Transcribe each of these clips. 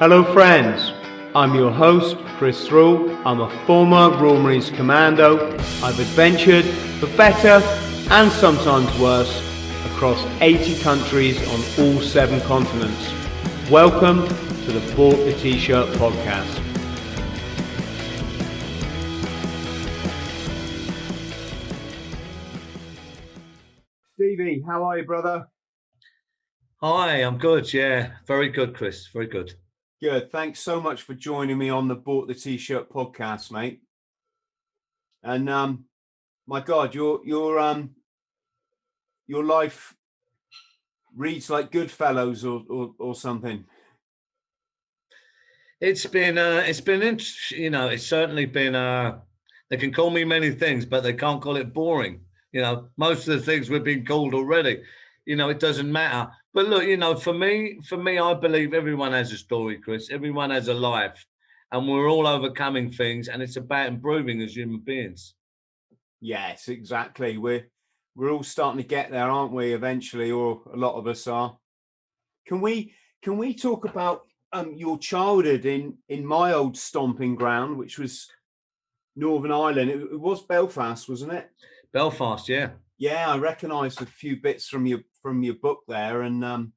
Hello, friends. I'm your host, Chris Thrall. I'm a former Royal Marines Commando. I've adventured for better and sometimes worse across 80 countries on all seven continents. Welcome to the Bought the T-Shirt podcast. Stevie, how are you, brother? Hi, I'm good. Yeah, very good, Chris. Very good. Good. Thanks so much for joining me on the Bought the T-Shirt podcast, mate. And um, my God, your your um your life reads like Goodfellas or or, or something. It's been uh, it's been you know it's certainly been uh they can call me many things, but they can't call it boring. You know, most of the things we've been called already. You know, it doesn't matter. But look, you know, for me, for me, I believe everyone has a story, Chris. Everyone has a life, and we're all overcoming things, and it's about improving as human beings. Yes, exactly. We're we're all starting to get there, aren't we? Eventually, or a lot of us are. Can we can we talk about um, your childhood in in my old stomping ground, which was Northern Ireland? It, it was Belfast, wasn't it? Belfast, yeah. Yeah, I recognised a few bits from your from your book there, and um,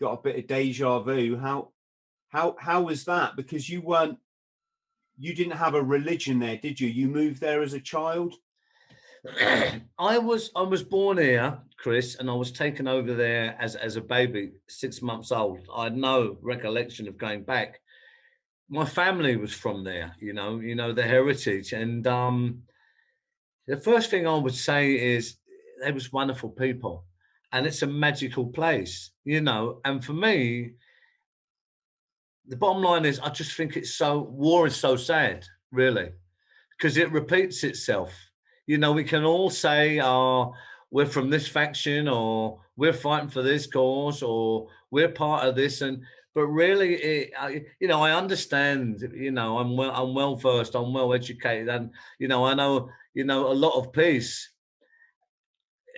got a bit of deja vu. How how how was that? Because you weren't you didn't have a religion there, did you? You moved there as a child. I was I was born here, Chris, and I was taken over there as as a baby, six months old. I had no recollection of going back. My family was from there, you know, you know the heritage, and um, the first thing I would say is they was wonderful people, and it's a magical place, you know. And for me, the bottom line is, I just think it's so war is so sad, really, because it repeats itself you know, we can all say, oh, we're from this faction or we're fighting for this cause or we're part of this. And, but really, it, I, you know, I understand, you know, I'm well, I'm well versed, I'm well educated. And, you know, I know, you know, a lot of peace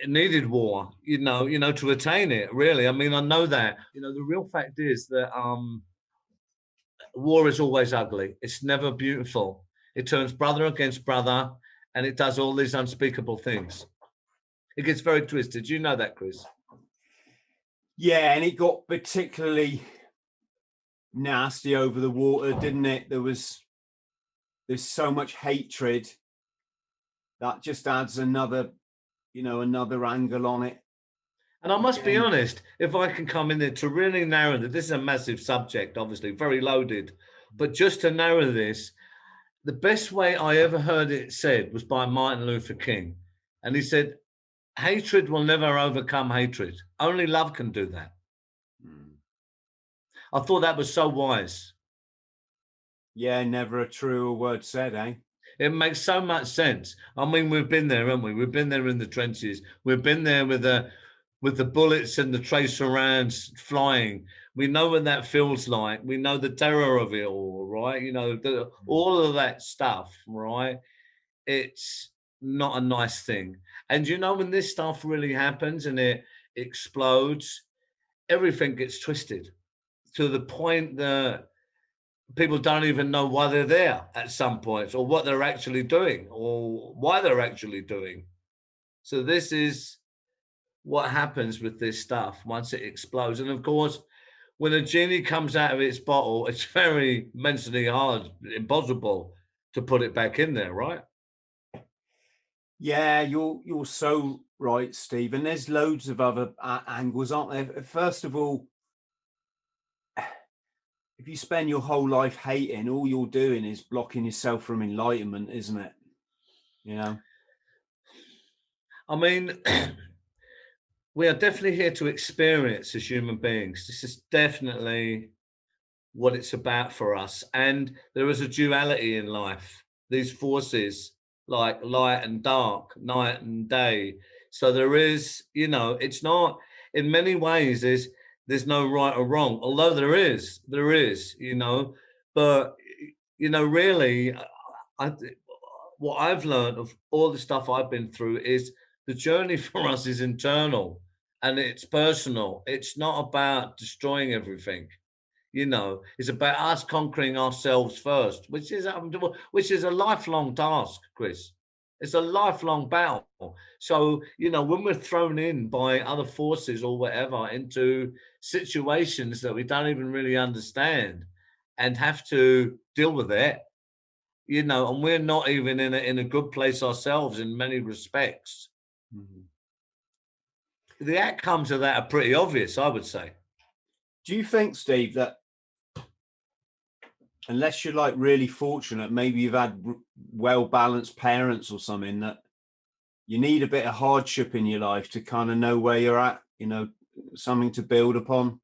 needed war, you know, you know, to attain it really. I mean, I know that, you know, the real fact is that, um, war is always ugly. It's never beautiful. It turns brother against brother and it does all these unspeakable things. It gets very twisted. You know that, Chris. Yeah, and it got particularly nasty over the water, didn't it? There was there's so much hatred that just adds another, you know, another angle on it. And I must be honest, if I can come in there to really narrow that, this is a massive subject, obviously, very loaded, but just to narrow this, the best way I ever heard it said was by Martin Luther King. And he said, hatred will never overcome hatred. Only love can do that. Mm. I thought that was so wise. Yeah, never a truer word said, eh? It makes so much sense. I mean, we've been there, haven't we? We've been there in the trenches. We've been there with the with the bullets and the tracer rounds flying. We know what that feels like. We know the terror of it all, right? You know, the, mm. all of that stuff, right? It's not a nice thing. And you know, when this stuff really happens and it explodes, everything gets twisted to the point that people don't even know why they're there at some points or what they're actually doing or why they're actually doing. So this is what happens with this stuff once it explodes. And of course, when a genie comes out of its bottle, it's very mentally hard, impossible to put it back in there, right? Yeah, you're you're so right, Steve. And there's loads of other uh, angles, aren't there? First of all, if you spend your whole life hating, all you're doing is blocking yourself from enlightenment, isn't it? You know. I mean, we are definitely here to experience as human beings. This is definitely what it's about for us. And there is a duality in life, these forces like light and dark, night and day. So there is, you know, it's not in many ways there's there's no right or wrong, although there is, there is, you know, but you know, really I what I've learned of all the stuff I've been through is the journey for us is internal and it's personal. It's not about destroying everything. You know, it's about us conquering ourselves first, which is um, which is a lifelong task, Chris. It's a lifelong battle. So, you know, when we're thrown in by other forces or whatever into situations that we don't even really understand and have to deal with it, you know, and we're not even in a, in a good place ourselves in many respects. Mm-hmm. The outcomes of that are pretty obvious, I would say. Do you think, Steve, that unless you're like really fortunate, maybe you've had well balanced parents or something that you need a bit of hardship in your life to kind of know where you're at, you know, something to build upon?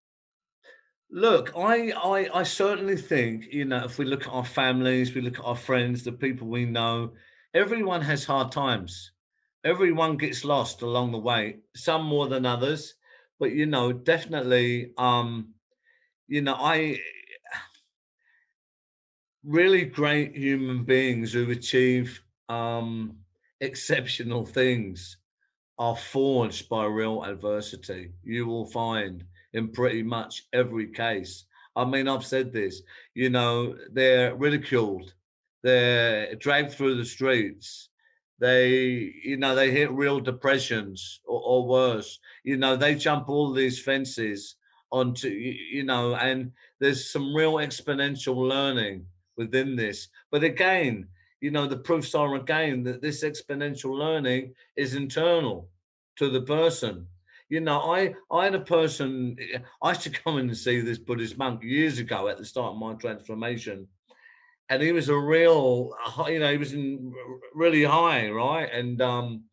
Look, I, I I certainly think, you know, if we look at our families, we look at our friends, the people we know, everyone has hard times. Everyone gets lost along the way, some more than others, but you know, definitely um, you know, I really great human beings who achieve um, exceptional things are forged by real adversity. You will find in pretty much every case. I mean, I've said this, you know, they're ridiculed, they're dragged through the streets, they, you know, they hit real depressions or, or worse. You know, they jump all these fences onto, you know, and there's some real exponential learning within this. But again, you know, the proofs are again that this exponential learning is internal to the person. You know, I I had a person. I used to come in and see this Buddhist monk years ago at the start of my transformation, and he was a real, you know, he was in really high, right, and um,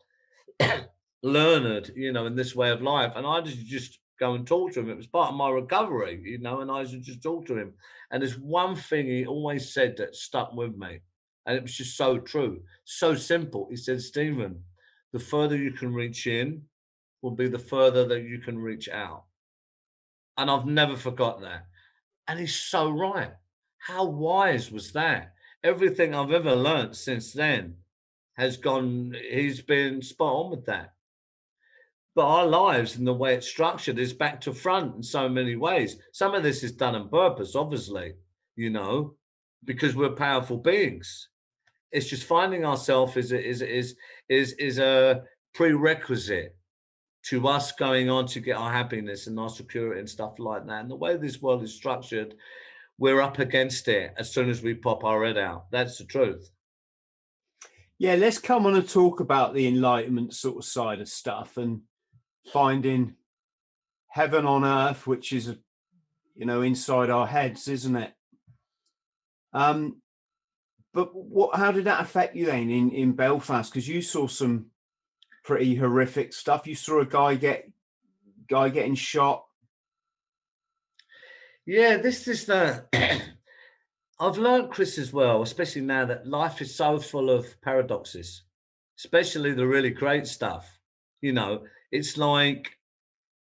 learned, you know, in this way of life. And I just just go and talk to him. It was part of my recovery, you know, and I used to just talk to him. And there's one thing he always said that stuck with me. And it was just so true, so simple. He said, Stephen, the further you can reach in will be the further that you can reach out. And I've never forgot that. And he's so right. How wise was that? Everything I've ever learned since then has gone, he's been spot on with that. But our lives and the way it's structured is back to front in so many ways. Some of this is done on purpose, obviously, you know, because we're powerful beings. It's just finding ourselves is is is is is a prerequisite to us going on to get our happiness and our security and stuff like that. And the way this world is structured, we're up against it as soon as we pop our head out. That's the truth. Yeah, let's come on and talk about the enlightenment sort of side of stuff and finding heaven on earth, which is, you know, inside our heads, isn't it? Um, but what? How did that affect you then in in Belfast? Because you saw some pretty horrific stuff. You saw a guy get guy getting shot. Yeah, this is the. I've learned, Chris, as well, especially now that life is so full of paradoxes, especially the really great stuff. You know, it's like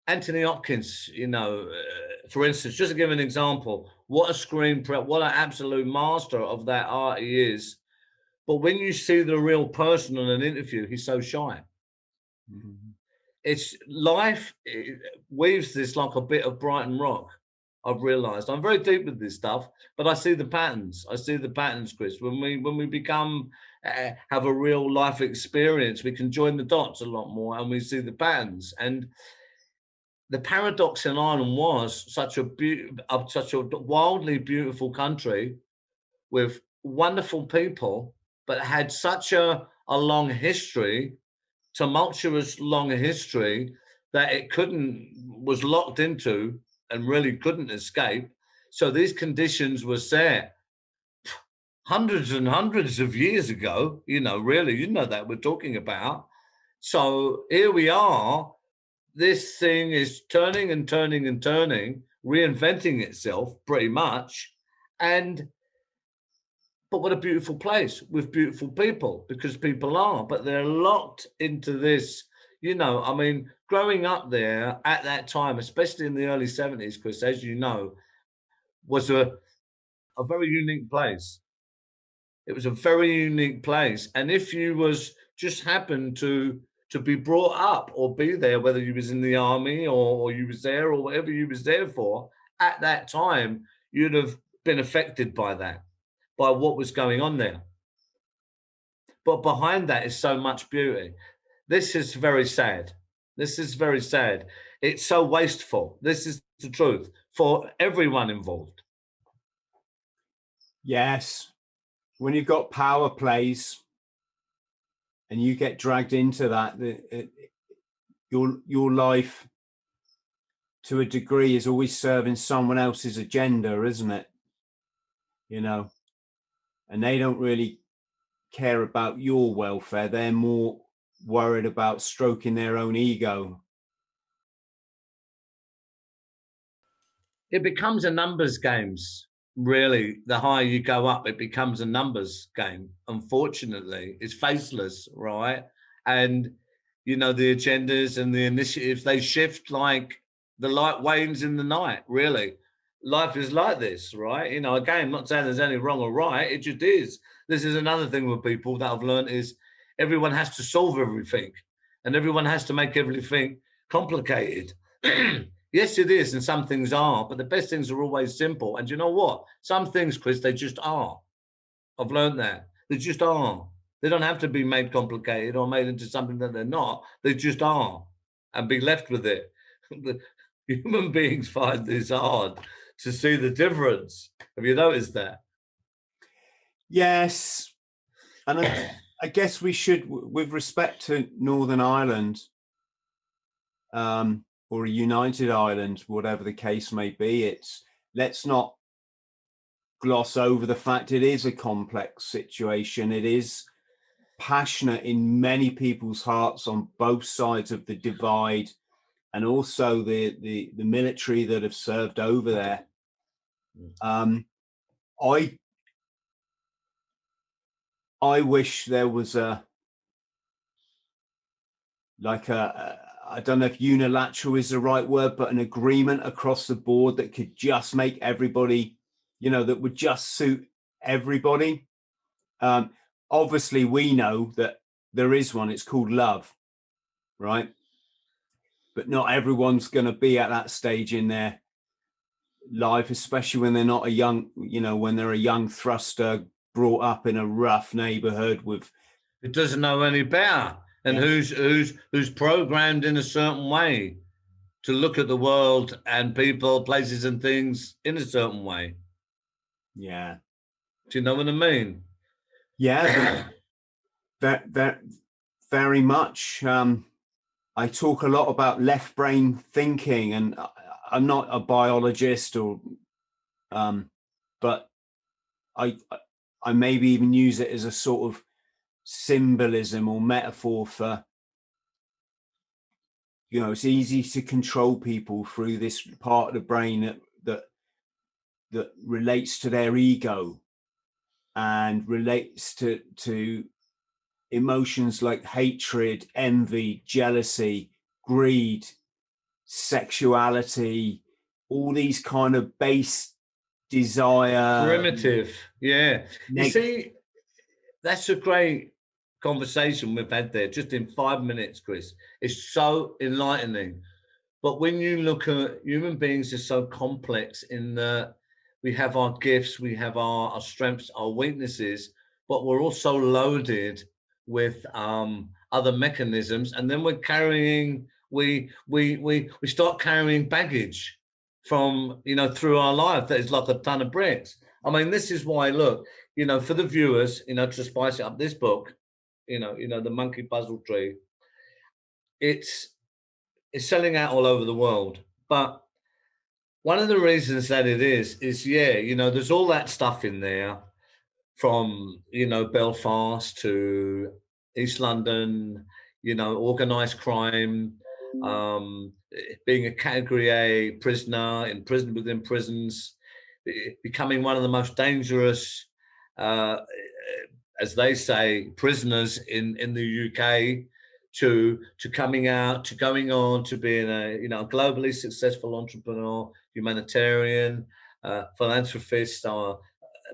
Anthony Hopkins, you know, uh, for instance, just to give an example, what a screenplay, what an absolute master of that art he is. But when you see the real person in an interview, he's so shy. Mm-hmm. It's life it weaves this like a bit of Brighton Rock. I've realized I'm very deep with this stuff, but I see the patterns. I see the patterns, Chris. When we when we become uh, have a real life experience, we can join the dots a lot more, and we see the patterns. And the paradox in Ireland was such a be- of such a wildly beautiful country with wonderful people, but had such a, a long history, tumultuous long history that it couldn't was locked into and really couldn't escape. So these conditions were set hundreds and hundreds of years ago, you know, really, you know that we're talking about. So here we are. This thing is turning and turning and turning, reinventing itself pretty much. And but what a beautiful place with beautiful people because people are, but they're locked into this. You know, I mean, growing up there at that time, especially in the early 70s, Chris, as you know, was a, a very unique place. It was a very unique place. And if you was just happened to to be brought up or be there, whether you was in the army or, or you was there or whatever you was there for, at that time, you'd have been affected by that, by what was going on there. But behind that is so much beauty. This is very sad. This is very sad. It's so wasteful. This is the truth for everyone involved. Yes. When you've got power plays and you get dragged into that, uh, your your life to a degree is always serving someone else's agenda, isn't it? You know, and they don't really care about your welfare. They're more worried about stroking their own ego. It becomes a numbers games. Really, the higher you go up, it becomes a numbers game. Unfortunately, it's faceless, right? And you know the agendas and the initiatives they shift like the light wanes in the night. Really, life is like this, right? You know, again, I'm not saying there's any wrong or right. It just is. This is another thing with people that I've learned is everyone has to solve everything, and everyone has to make everything complicated. yes, it is, and some things are, but the best things are always simple. And you know what? Some things, Chris, they just are. I've learned that they just are. They don't have to be made complicated or made into something that they're not. They just are, and be left with it. Human beings find this hard to see the difference. Have you noticed that? Yes, and I, guess we should, with respect to Northern Ireland, um, or a united Ireland, whatever the case may be, it's let's not gloss over the fact it is a complex situation. It is passionate in many people's hearts on both sides of the divide, and also the the, the military that have served over there. Mm. Um, I I wish there was a like a I don't know if unilateral is the right word, but an agreement across the board that could just make everybody, you know, that would just suit everybody. Um, obviously we know that there is one it's called love right but not everyone's going to be at that stage in their life especially when they're not a young you know when they're a young thruster brought up in a rough neighborhood with it doesn't know any better and yeah. who's who's who's programmed in a certain way to look at the world and people places and things in a certain way yeah do you know what i mean yeah, that that very much. Um, I talk a lot about left brain thinking, and I'm not a biologist, or um, but I I maybe even use it as a sort of symbolism or metaphor for you know it's easy to control people through this part of the brain that that that relates to their ego and relates to to emotions like hatred, envy, jealousy, greed, sexuality, all these kind of base desire primitive yeah. Neg- you see that's a great conversation we've had there just in five minutes chris. It's so enlightening. But when you look at human beings are so complex in that we have our gifts, we have our, our strengths, our weaknesses, but we're also loaded with um, other mechanisms, and then we're carrying we we we we start carrying baggage from you know through our life that is like a ton of bricks. I mean, this is why look, you know, for the viewers, you know, to spice it up, this book, you know, you know, the Monkey Puzzle Tree, it's it's selling out all over the world, but one of the reasons that it is is yeah, you know, there's all that stuff in there from you know Belfast to East London, you know, organized crime, um, being a category A prisoner in prison within prisons, becoming one of the most dangerous, uh, as they say, prisoners in in the UK. To to coming out to going on to being a you know globally successful entrepreneur, humanitarian, uh, philanthropist, or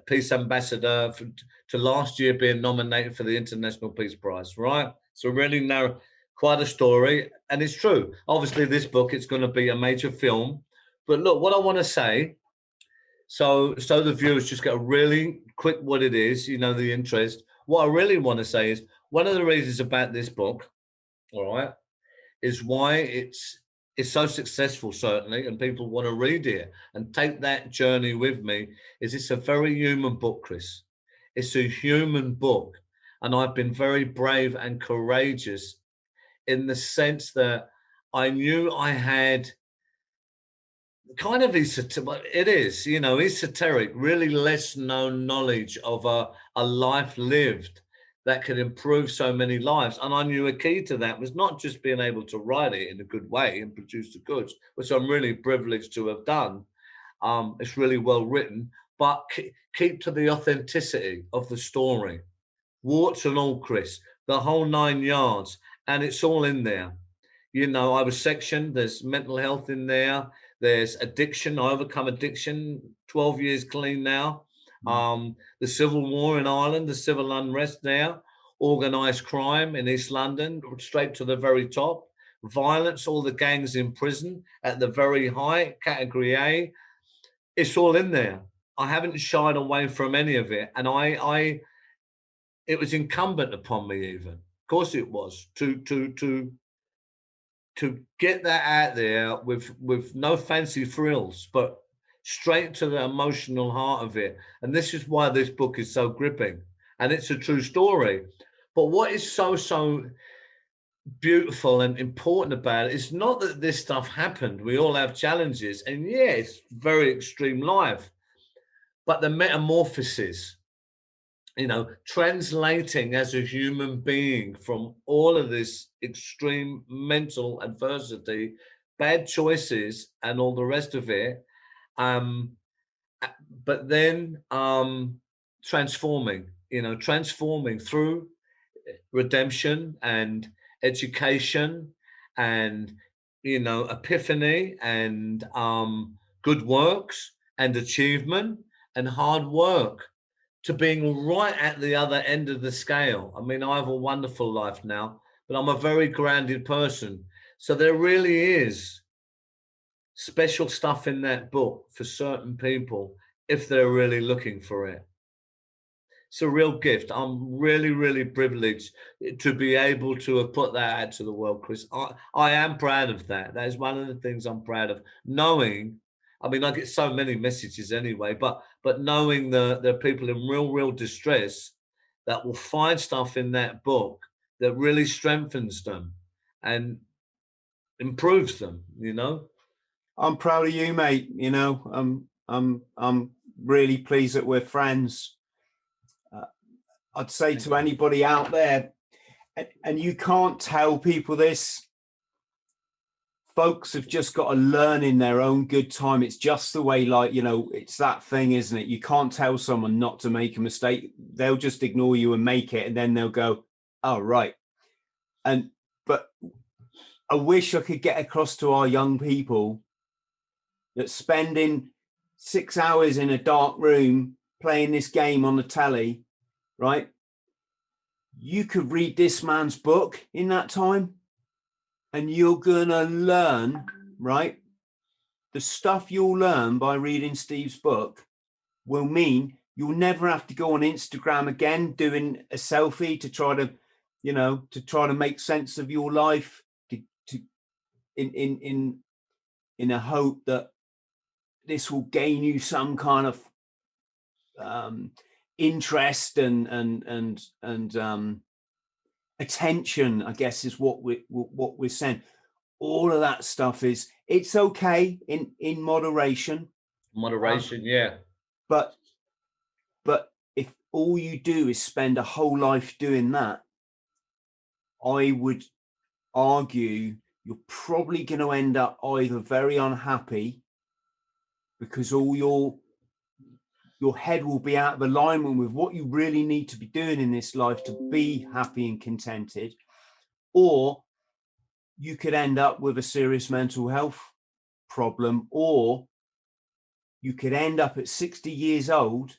peace ambassador for, to last year being nominated for the International Peace Prize, right? So really now quite a story, and it's true. Obviously, this book it's going to be a major film But look, what I want to say, so so the viewers just get a really quick what it is, you know, the interest. What I really want to say is one of the reasons about this book, all right, is why it's it's so successful, certainly, and people want to read it and take that journey with me. Is it's a very human book, Chris. It's a human book, and I've been very brave and courageous in the sense that I knew I had kind of esoteric it is you know esoteric really less known knowledge of a, a life lived that could improve so many lives. And i knew a key to that was not just being able to write it in a good way and produce the goods which i'm really privileged to have done. Um, it's really well written but keep to the authenticity of the story. Warts and all chris. The whole nine yards and it's all in there you know i was sectioned there's mental health in there there's addiction. I overcome addiction. Twelve years clean now. Mm. Um, the civil war in Ireland, the civil unrest now, organised crime in East London, straight to the very top. Violence, all the gangs in prison at the very high category A. It's all in there. I haven't shied away from any of it, and I, I, it was incumbent upon me, even, course, it was to to to to get that out there with with no fancy frills, but straight to the emotional heart of it. And this is why this book is so gripping. And it's a true story. But what is so, so beautiful and important about it is not that this stuff happened. We all have challenges. And yeah, it's very extreme life. But the metamorphosis you know, translating as a human being from all of this extreme mental adversity, bad choices, and all the rest of it. Um, but then um, transforming, you know, transforming through redemption and education and, you know, epiphany and um, good works and achievement and hard work to being right at the other end of the scale. I mean, I have a wonderful life now, but I'm a very grounded person. So there really is special stuff in that book for certain people if they're really looking for it. It's a real gift. I'm really, really privileged to be able to have put that out to the world, Chris. I, I am proud of that. That is one of the things I'm proud of, knowing I mean, I get so many messages anyway, but but knowing that there are people in real, real distress that will find stuff in that book that really strengthens them and improves them, you know. I'm proud of you, mate. You know, I'm I'm I'm really pleased that we're friends. Uh, I'd say Thank to you. anybody out there, and, and you can't tell people this folks have just got to learn in their own good time. It's just the way, like, you know, it's that thing, isn't it? You can't tell someone not to make a mistake. They'll just ignore you and make it, and then they'll go, oh, right. And, but I wish I could get across to our young people that spending six hours in a dark room playing this game on the telly, right? You could read this man's book in that time and you're going to learn, right? The stuff you'll learn by reading Steve's book will mean you'll never have to go on Instagram again doing a selfie to try to, you know, to try to make sense of your life to, to in in in in a hope that this will gain you some kind of um interest and and and and um attention i guess is what we what we're saying. All of that stuff is it's okay in in moderation um, moderation um, yeah. but but if all you do is spend a whole life doing that i would argue you're probably going to end up either very unhappy because all your your head will be out of alignment with what you really need to be doing in this life to be happy and contented or you could end up with a serious mental health problem or you could end up at 60 years old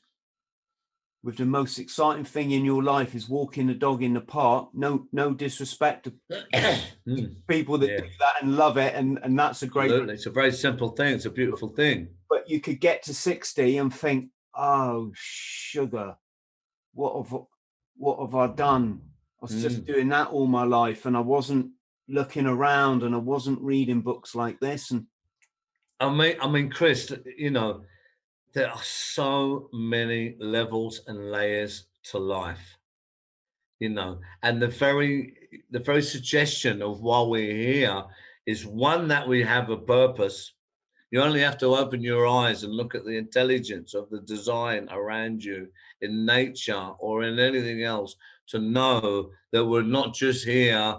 with the most exciting thing in your life is walking a dog in the park. No, no disrespect to Mm, people that Yeah. do that and love it, and and that's a great. absolutely. It's a very simple thing. It's a beautiful thing. But you could get to sixty and think, "Oh, sugar, what have what have I done? I was just Mm. doing that all my life, and I wasn't looking around, and I wasn't reading books like this." And I mean, I mean, Chris, you know, there are so many levels and layers to life. You know, and the very the very suggestion of why we're here is one that we have a purpose. You only have to open your eyes and look at the intelligence of the design around you in nature or in anything else to know that we're not just here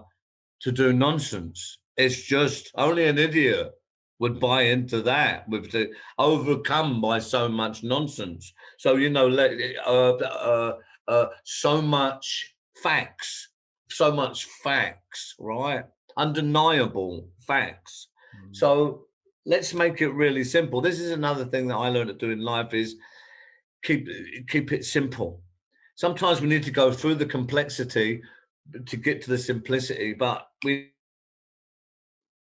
to do nonsense. It's just only an idiot would buy into that with the overcome by so much nonsense. So you know, let uh, uh, uh, so much facts, so much facts, right? Undeniable facts. So let's make it really simple. This is another thing that I learned to do in life is keep keep it simple. Sometimes we need to go through the complexity to get to the simplicity, but we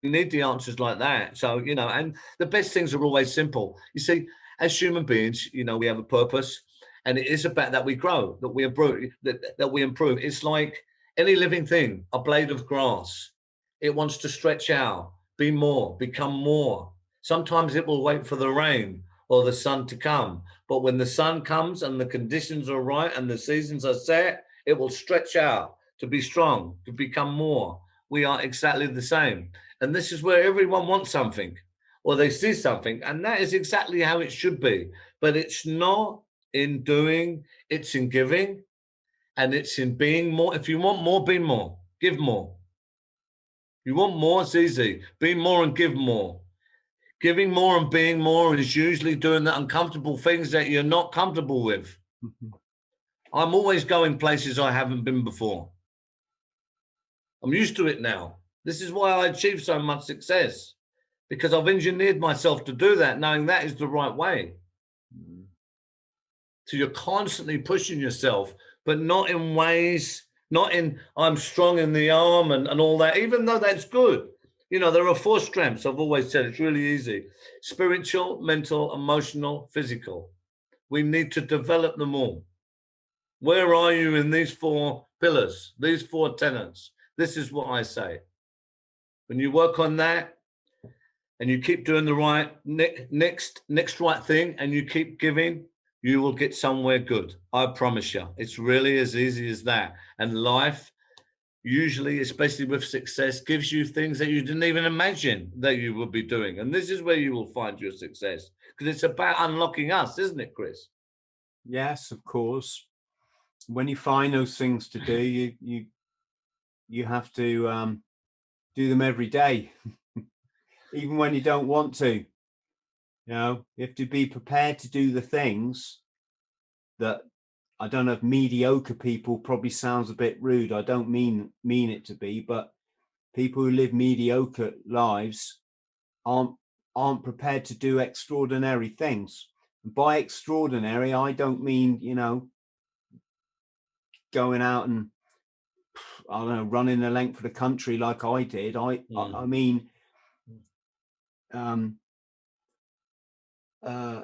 need the answers like that. So, you know, and the best things are always simple. You see, as human beings, you know, we have a purpose and it is about that we grow, that we improve, that, that we improve. It's like any living thing, a blade of grass. It wants to stretch out, be more, become more. Sometimes it will wait for the rain or the sun to come. But when the sun comes and the conditions are right and the seasons are set, it will stretch out to be strong, to become more. We are exactly the same. And this is where everyone wants something or they see something. And that is exactly how it should be. But it's not in doing, it's in giving, and it's in being more. If you want more, be more, give more. You want more, it's easy. Be more and give more. Giving more and being more is usually doing the uncomfortable things that you're not comfortable with. Mm-hmm. I'm always going places I haven't been before. I'm used to it now. This is why I achieve so much success because I've engineered myself to do that, knowing that is the right way. Mm-hmm. So you're constantly pushing yourself, but not in ways, not in I'm strong in the arm and, and all that, even though that's good. You know, there are four strengths. I've always said it's really easy spiritual, mental, emotional, physical. We need to develop them all. Where are you in these four pillars, these four tenets? This is what I say. When you work on that and you keep doing the right ne- next next right thing and you keep giving, you will get somewhere good. I promise you. It's really as easy as that. And life usually, especially with success, gives you things that you didn't even imagine that you would be doing. And this is where you will find your success. Because it's about unlocking us, isn't it, Chris? yes, of course. When you find those things to do, you you you have to um, do them every day, even when you don't want to. You know, you have to be prepared to do the things that I don't know if mediocre people probably sounds a bit rude. I don't mean mean it to be, but people who live mediocre lives aren't aren't prepared to do extraordinary things. And by extraordinary, I don't mean, you know, going out and I don't know, running the length of the country like I did. I Mm. I, I mean um uh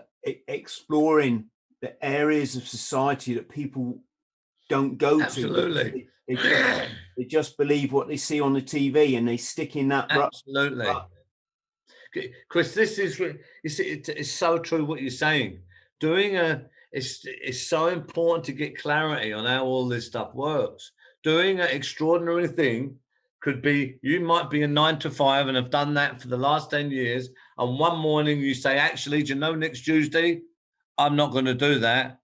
exploring the areas of society that people don't go to. Absolutely. They, they, just, they just believe what they see on the TV and they stick in that. Absolutely. rut. Chris, this is re- you see, it, it's so true what you're saying. Doing a it's it's so important to get clarity on how all this stuff works. Doing an extraordinary thing could be you might be a nine to five and have done that for the last 10 years. And one morning you say, actually, do you know next Tuesday, I'm not going to do that.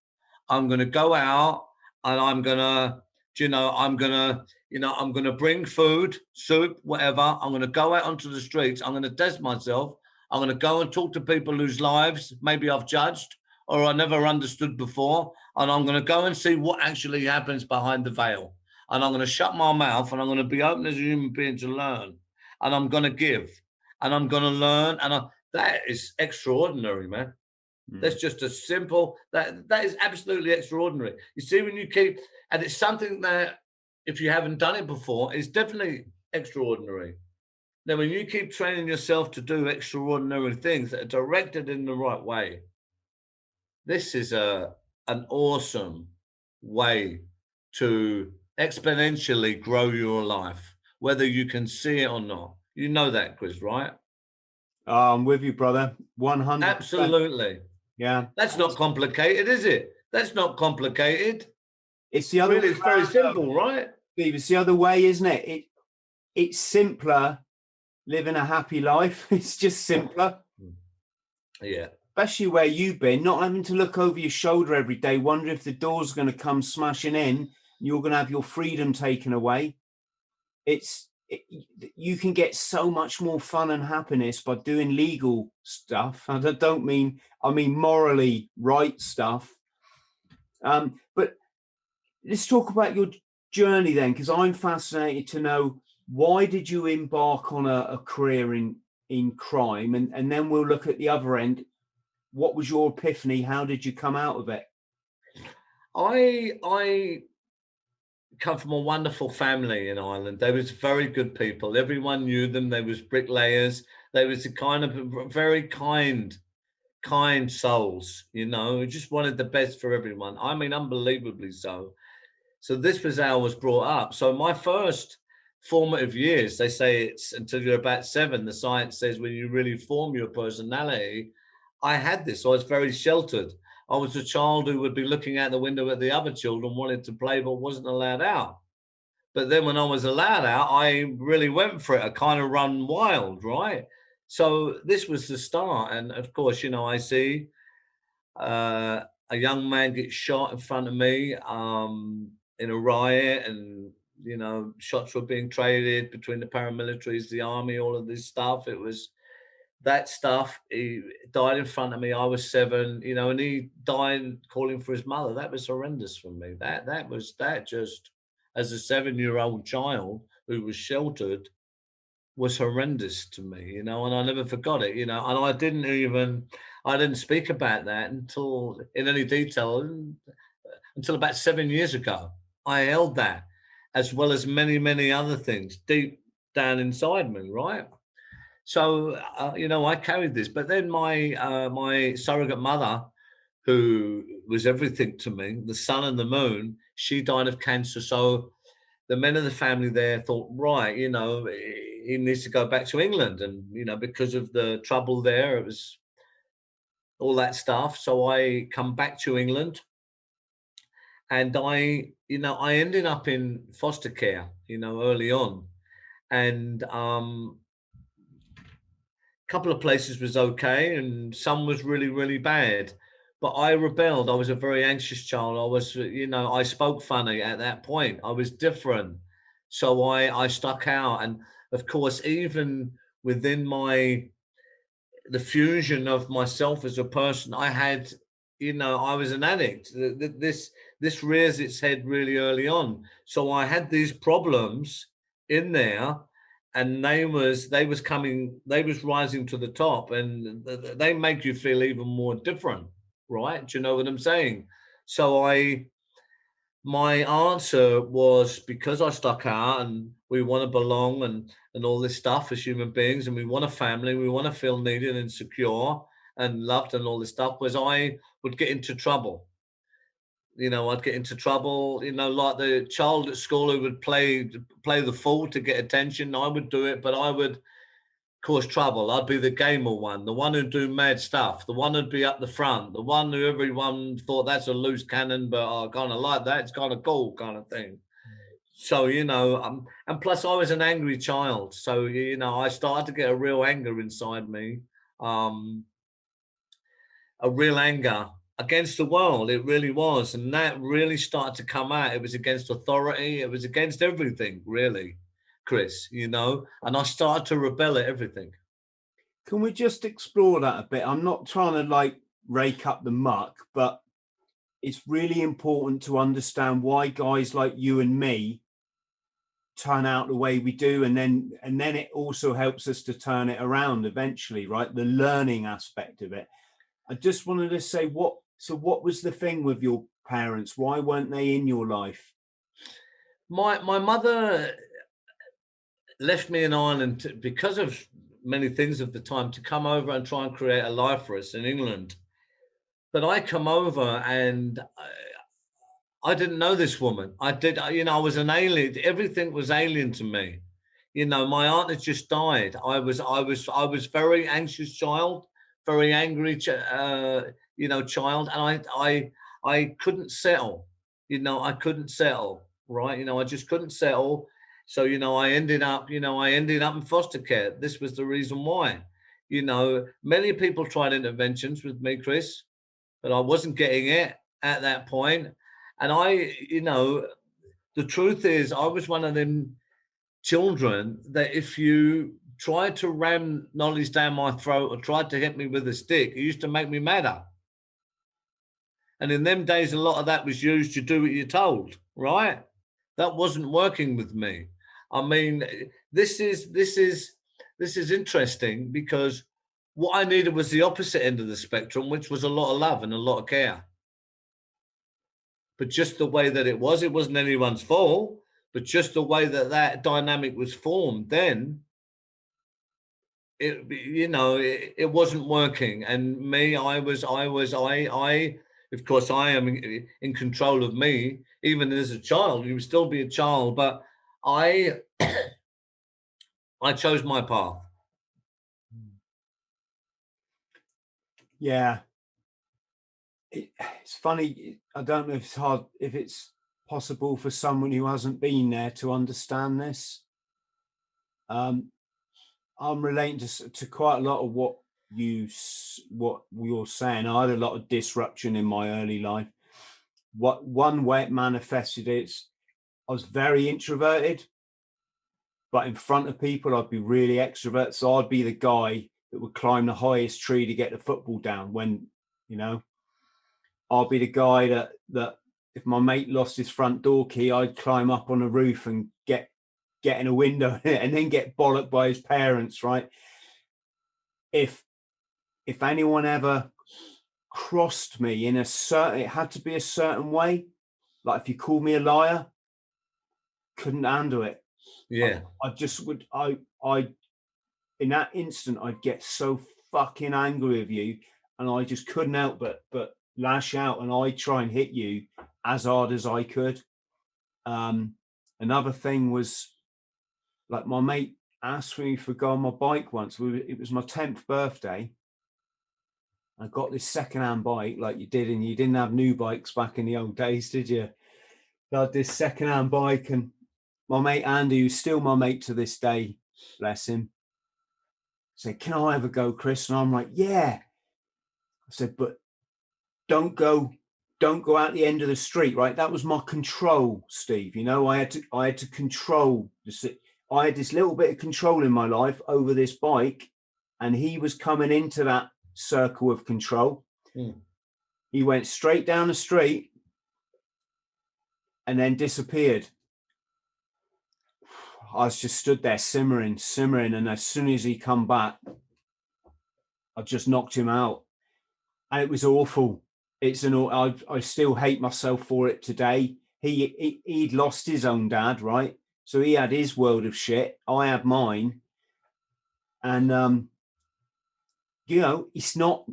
I'm going to go out and I'm going to, you know, I'm going to, you know, I'm going to bring food, soup, whatever. I'm going to go out onto the streets. I'm going to test myself. I'm going to go and talk to people whose lives maybe I've judged or I never understood before. And I'm going to go and see what actually happens behind the veil. And I'm going to shut my mouth and I'm going to be open as a human being to learn. And I'm going to give and I'm going to learn. And I, that is extraordinary, man. Mm. That's just a simple that that is absolutely extraordinary. You see, when you keep and it's something that if you haven't done it before, it's definitely extraordinary. Now, when you keep training yourself to do extraordinary things that are directed in the right way, this is a an awesome way to exponentially grow your life, whether you can see it or not. You know that, Chris, right? Oh, I'm with you, brother. 100 Absolutely. Yeah. That's not complicated, is it? That's not complicated. It's the other really, it's very simple, right? Steve, it's the other way, isn't it? It it's simpler living a happy life. It's just simpler. Hmm. Yeah. Especially where you've been, not having to look over your shoulder every day, wonder if the door's going to come smashing in, you're going to have your freedom taken away. It's you can get so much more fun and happiness by doing legal stuff. And I don't mean I mean morally right stuff. Um, but let's talk about your journey then, because I'm fascinated to know why did you embark on a, a career in in crime, and and then we'll look at the other end. What was your epiphany? How did you come out of it? I I come from a wonderful family in Ireland. They was very good people. Everyone knew them. They was bricklayers. They was a kind of very kind, kind souls. You know, just wanted the best for everyone. I mean, unbelievably so. So this was how I was brought up. So my first formative years, they say it's until you're about seven. The science says when you really form your personality. I had this. So I was very sheltered. I was a child who would be looking out the window at the other children, wanted to play, but wasn't allowed out. But then when I was allowed out, I really went for it. I kind of run wild, right? So this was the start. And of course, you know, I see uh, a young man get shot in front of me. Um, in a riot and you know shots were being traded between the paramilitaries the army all of this stuff it was that stuff he died in front of me i was seven you know and he died calling for his mother. That was horrendous for me. That that was that just as a seven year old child who was sheltered was horrendous to me you know and i never forgot it you know and i didn't even i didn't speak about that until in any detail until about seven years ago. I held that, as well as many, many other things deep down inside me, right? So, uh, you know, I carried this. But then my uh, my surrogate mother, who was everything to me, the sun and the moon, she died of cancer. So the men of the family there thought, right, you know, he needs to go back to England. And, you know, because of the trouble there, it was all that stuff. So I come back to England and I, you know, I ended up in foster care, you know, early on, and um, couple of places was okay, and some was really, really bad. But I rebelled. I was a very anxious child. I was, uh, you know, I spoke funny at that point. I was different, so I I stuck out, and of course, even within my the fusion of myself as a person, I had you know, I was an addict. This this rears its head really early on. So I had these problems in there, and they was they was coming, they was rising to the top, and they make you feel even more different, right? Do you know what I'm saying? So I, my answer was because I stuck out, and we want to belong, and and all this stuff as human beings, and we want a family, we want to feel needed and secure and loved and all this stuff was I would get into trouble. You know, I'd get into trouble. You know, like the child at school who would play play the fool to get attention. I would do it, but I would cause trouble. I'd be the gamer one, the one who'd do mad stuff, the one who'd be up the front, the one who everyone thought that's a loose cannon, but I kind of like that. It's kind of cool, kind of thing. So you know, um, and plus I was an angry child, so you know I started to get a real anger inside me. Um, a real anger against the world. It really was. And that really started to come out. It was against authority, it was against everything, really, Chris, you know. And I started to rebel at everything. Can we just explore that a bit? I'm not trying to like rake up the muck, but it's really important to understand why guys like you and me turn out the way we do and then and then it also helps us to turn it around eventually right the learning aspect of it I just wanted to say what. So, what was the thing with your parents? Why weren't they in your life? My my mother left me in Ireland to, because of many things of the time to come over and try and create a life for us in England. But I come over and I, I didn't know this woman. I did, you know, I was an alien. Everything was alien to me. You know, my aunt had just died. I was, I was, I was very anxious child, very angry, uh, you know, child, and I, I, I couldn't settle. You know, I couldn't settle. Right. You know, I just couldn't settle so, you know, I ended up, you know, I ended up in foster care. This was the reason why. You know, many people tried interventions with me, Chris, but I wasn't getting it at that point. And I, you know, the truth is, I was one of them children that if you tried to ram knowledge down my throat or tried to hit me with a stick, it used to make me madder. And in them days, a lot of that was used to do what you're told, right? That wasn't working with me. I mean, this is this is this is interesting because what I needed was the opposite end of the spectrum, which was a lot of love and a lot of care. But just the way that it was, it wasn't anyone's fault. But just the way that that dynamic was formed, then it you know it, it wasn't working. And me, I was, I was, I, I. Of course, I am in, control of me. Even as a child, you would still be a child, but I I chose my path. Yeah. It, it's funny. I don't know if it's hard, if it's possible for someone who hasn't been there to understand this. Um, I'm relating to, to quite a lot of what you what you're saying. I had a lot of disruption in my early life. What one way it manifested is I was very introverted, but in front of people, I'd be really extrovert. So I'd be the guy that would climb the highest tree to get the football down. When you know, I'll be the guy that that if my mate lost his front door key, I'd climb up on a roof and get get in a window and then get bollocked by his parents. Right? If if anyone ever crossed me in a certain, it had to be a certain way. Like if you call me a liar, couldn't handle it. Yeah. I, I just would I I in that instant I'd get so fucking angry with you and I just couldn't help but but lash out and I try and hit you as hard as I could. Um another thing was like my mate asked me for go on my bike once. It was my 10th birthday. I got this second-hand bike like you did, and you didn't have new bikes back in the old days, did you? I had this second-hand bike and my mate Andy, who's still my mate to this day, bless him, said, Can I ever go, Chris? And I'm like, Yeah. I said, But don't go, don't go out the end of the street, right? That was my control, Steve. You know, I had to I had to control the I had this little bit of control in my life over this bike, and he was coming into that circle of control. Mm. He went straight down the street and then disappeared. I was just stood there simmering, simmering, and as soon as he come back, I just knocked him out, and it was awful. It's an I I still hate myself for it today. He, he he'd lost his own dad, right? So he had his world of shit. I had mine, and um, you know, it's not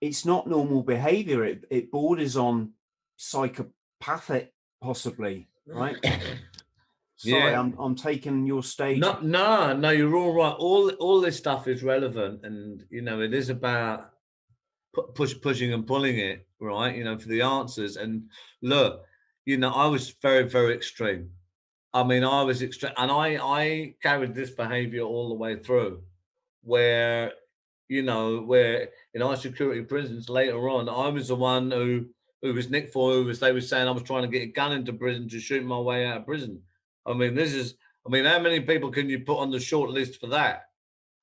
it's not normal behavior. It it borders on psychopathic, possibly, mm. right? Sorry, yeah. I'm I'm taking your stage. No, no, no, you're all right. All all this stuff is relevant, and you know it is about push pushing and pulling it, right? You know, for the answers. And look, you know, I was very very extreme. I mean, I was extreme, and I I carried this behaviour all the way through, where you know, where in our security prisons later on, I was the one who who was Nick for who was they were saying I was trying to get a gun into prison to shoot my way out of prison I mean, this is, I mean, how many people can you put on the short list for that?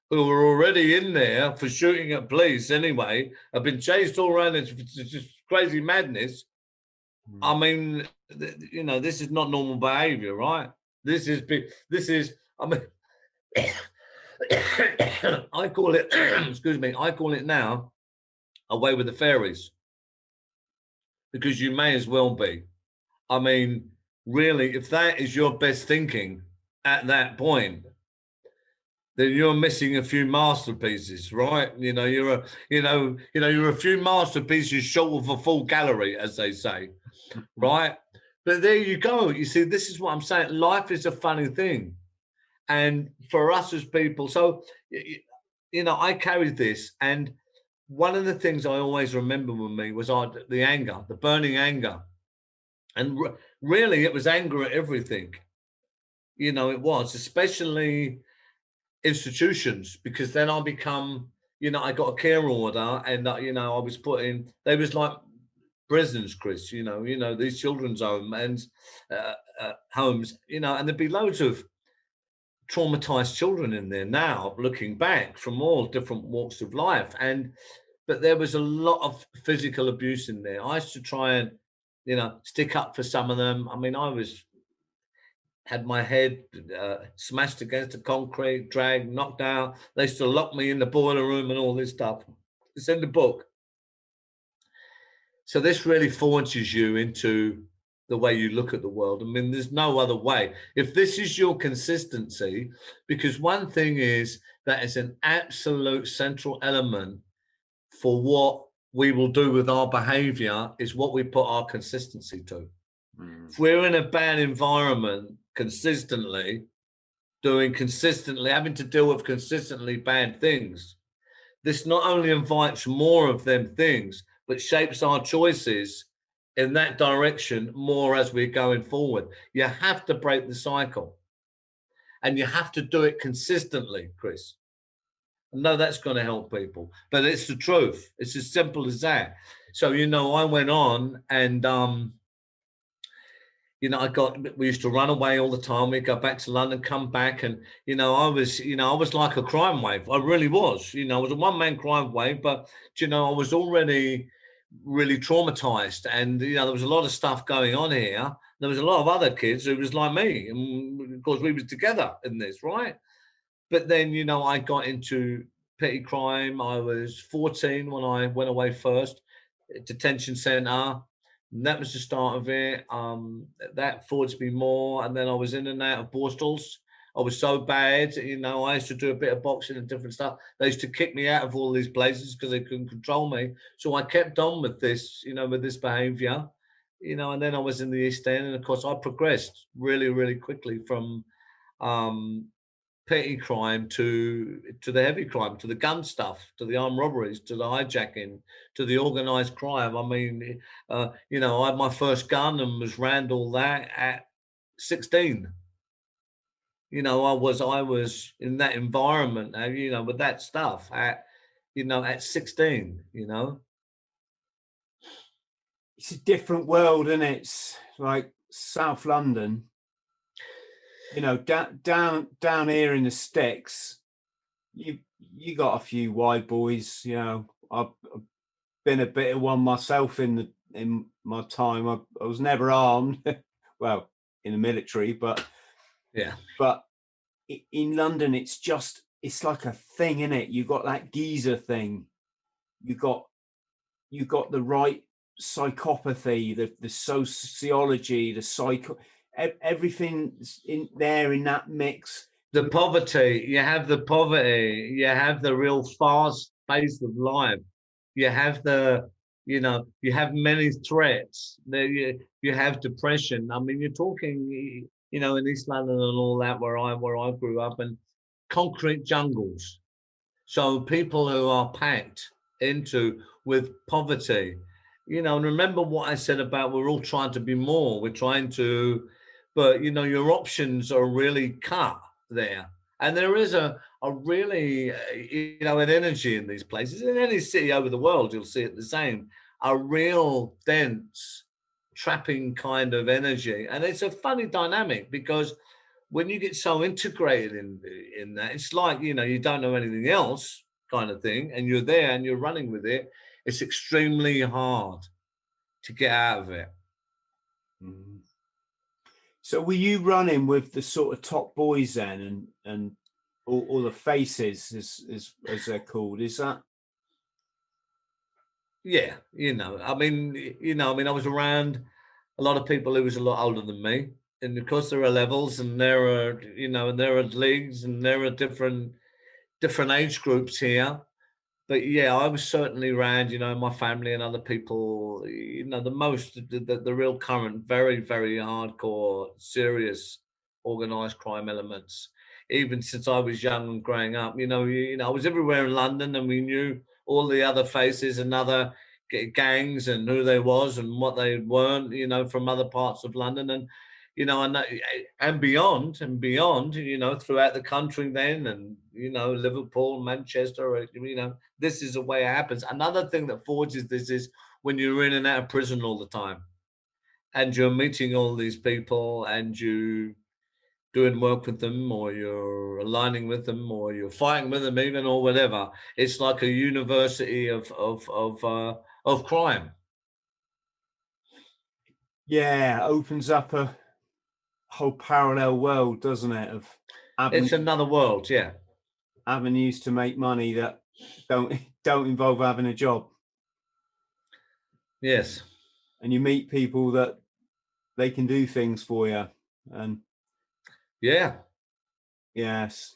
Who are already in there for shooting at police anyway, have been chased all around. It's, it's just crazy madness. Mm. I mean, you know, this is not normal behavior, right? This is, this is, I mean, I call it, excuse me, I call it now, away with the fairies. Because you may as well be. I mean, really, if that is your best thinking at that point, then you're missing a few masterpieces, right? You know, you're a, you know, you know, you're a few masterpieces short of a full gallery, as they say, right? But there you go. You see, this is what I'm saying. Life is a funny thing, and for us as people, so you know, I carried this, and one of the things I always remember with me was I, the anger, the burning anger, and re- really, it was anger at everything. You know, it was especially institutions because then I become, you know, I got a care order and uh, you know I was put in. They was like prisons, Chris. You know, you know these children's home and uh, uh, homes. You know, and there'd be loads of traumatized children in there now, looking back from all different walks of life. And but there was a lot of physical abuse in there. I used to try and, you know, stick up for some of them. I mean, I was had my head uh, smashed against the concrete, dragged, knocked out. They used to lock me in the boiler room and all this stuff. It's in the book. So this really forces you into the way you look at the world. I mean, there's no other way. If this is your consistency, because one thing is that it's an absolute central element for what we will do with our behavior is what we put our consistency to. Mm. If we're in a bad environment, consistently, doing consistently, having to deal with consistently bad things. This not only invites more of them things, but shapes our choices in that direction more as we're going forward. You have to break the cycle and you have to do it consistently, Chris. No, that's going to help people, but it's the truth. It's as simple as that. So, you know, I went on and um, you know, I got we used to run away all the time. We'd go back to London, come back, and you know, I was, you know, I was like a crime wave. I really was. You know, I was a one man crime wave, but you know, I was already really traumatized, and you know, there was a lot of stuff going on here. There was a lot of other kids who was like me, and of course, we was together in this, right? But then, you know, I got into petty crime. I was 14 when I went away first, detention center and that was the start of it. Um, that forged me more, and then I was in and out of Borstals. I was so bad, you know. I used to do a bit of boxing and different stuff. They used to kick me out of all these places because they couldn't control me. So I kept on with this, you know, with this behaviour, you know. And then I was in the East End, and of course, I progressed really, really quickly from um, petty crime to to the heavy crime, to the gun stuff, to the armed robberies, to the hijacking, to the organized crime. I mean, uh, you know, I had my first gun and was Randall that at 16. You know, I was I was in that environment, uh, you know, with that stuff at you know at 16. You know, it's a different world, and it? it's like South London you know, down down down here in the sticks, you you got a few wide boys. You know, I've, I've been a bit of one myself in the in my time. I, I was never armed, well, in the military, but yeah, but in London, it's just it's like a thing in it. You got that geezer thing. You got you got the right psychopathy, the the sociology, the psycho everything's in there in that mix. The poverty, you have the poverty, you have the real fast pace of life, you have the, you know, you have many threats. You you have depression. I mean, you're talking, you know, in East London and all that, where I where I grew up, and concrete jungles. So people who are packed into with poverty, you know, and remember what I said about we're all trying to be more. We're trying to but you know your options are really cut there and there is a a really uh, you know an energy in these places in any city over the world you'll see it the same a real dense trapping kind of energy and it's a funny dynamic because when you get so integrated in in that it's like you know you don't know anything else kind of thing and you're there and you're running with it it's extremely hard to get out of it mm. So were you running with the sort of top boys then, and and all, all the faces, as, as as they're called? Is that? Yeah, you know, I mean, you know, I mean, I was around a lot of people who was a lot older than me, and of course there are levels, and there are, you know, and there are leagues, and there are different different age groups here. But yeah, I was certainly around, you know, my family and other people, you know, the most, the, the, real current, very, very hardcore, serious organized crime elements. Even since I was young and growing up, you know, you, you know, I was everywhere in London, and we knew all the other faces and other gangs and who they was and what they weren't, you know, from other parts of London and you know, and eh, and beyond and beyond, you know, throughout the country then, and you know, Liverpool, Manchester, eh, you know, this is the way it happens. Another thing that forges this is when you're in and out of prison all the time, and you're meeting all these people, and you doing work with them or you're aligning with them or you're fighting with them even or whatever. It's like a university of of of uh, of crime. Yeah opens up a whole parallel world doesn't it of it's another world yeah. avenues to make money that don't don't involve having a job. Yes. And you meet people that they can do things for you and yeah. Yes.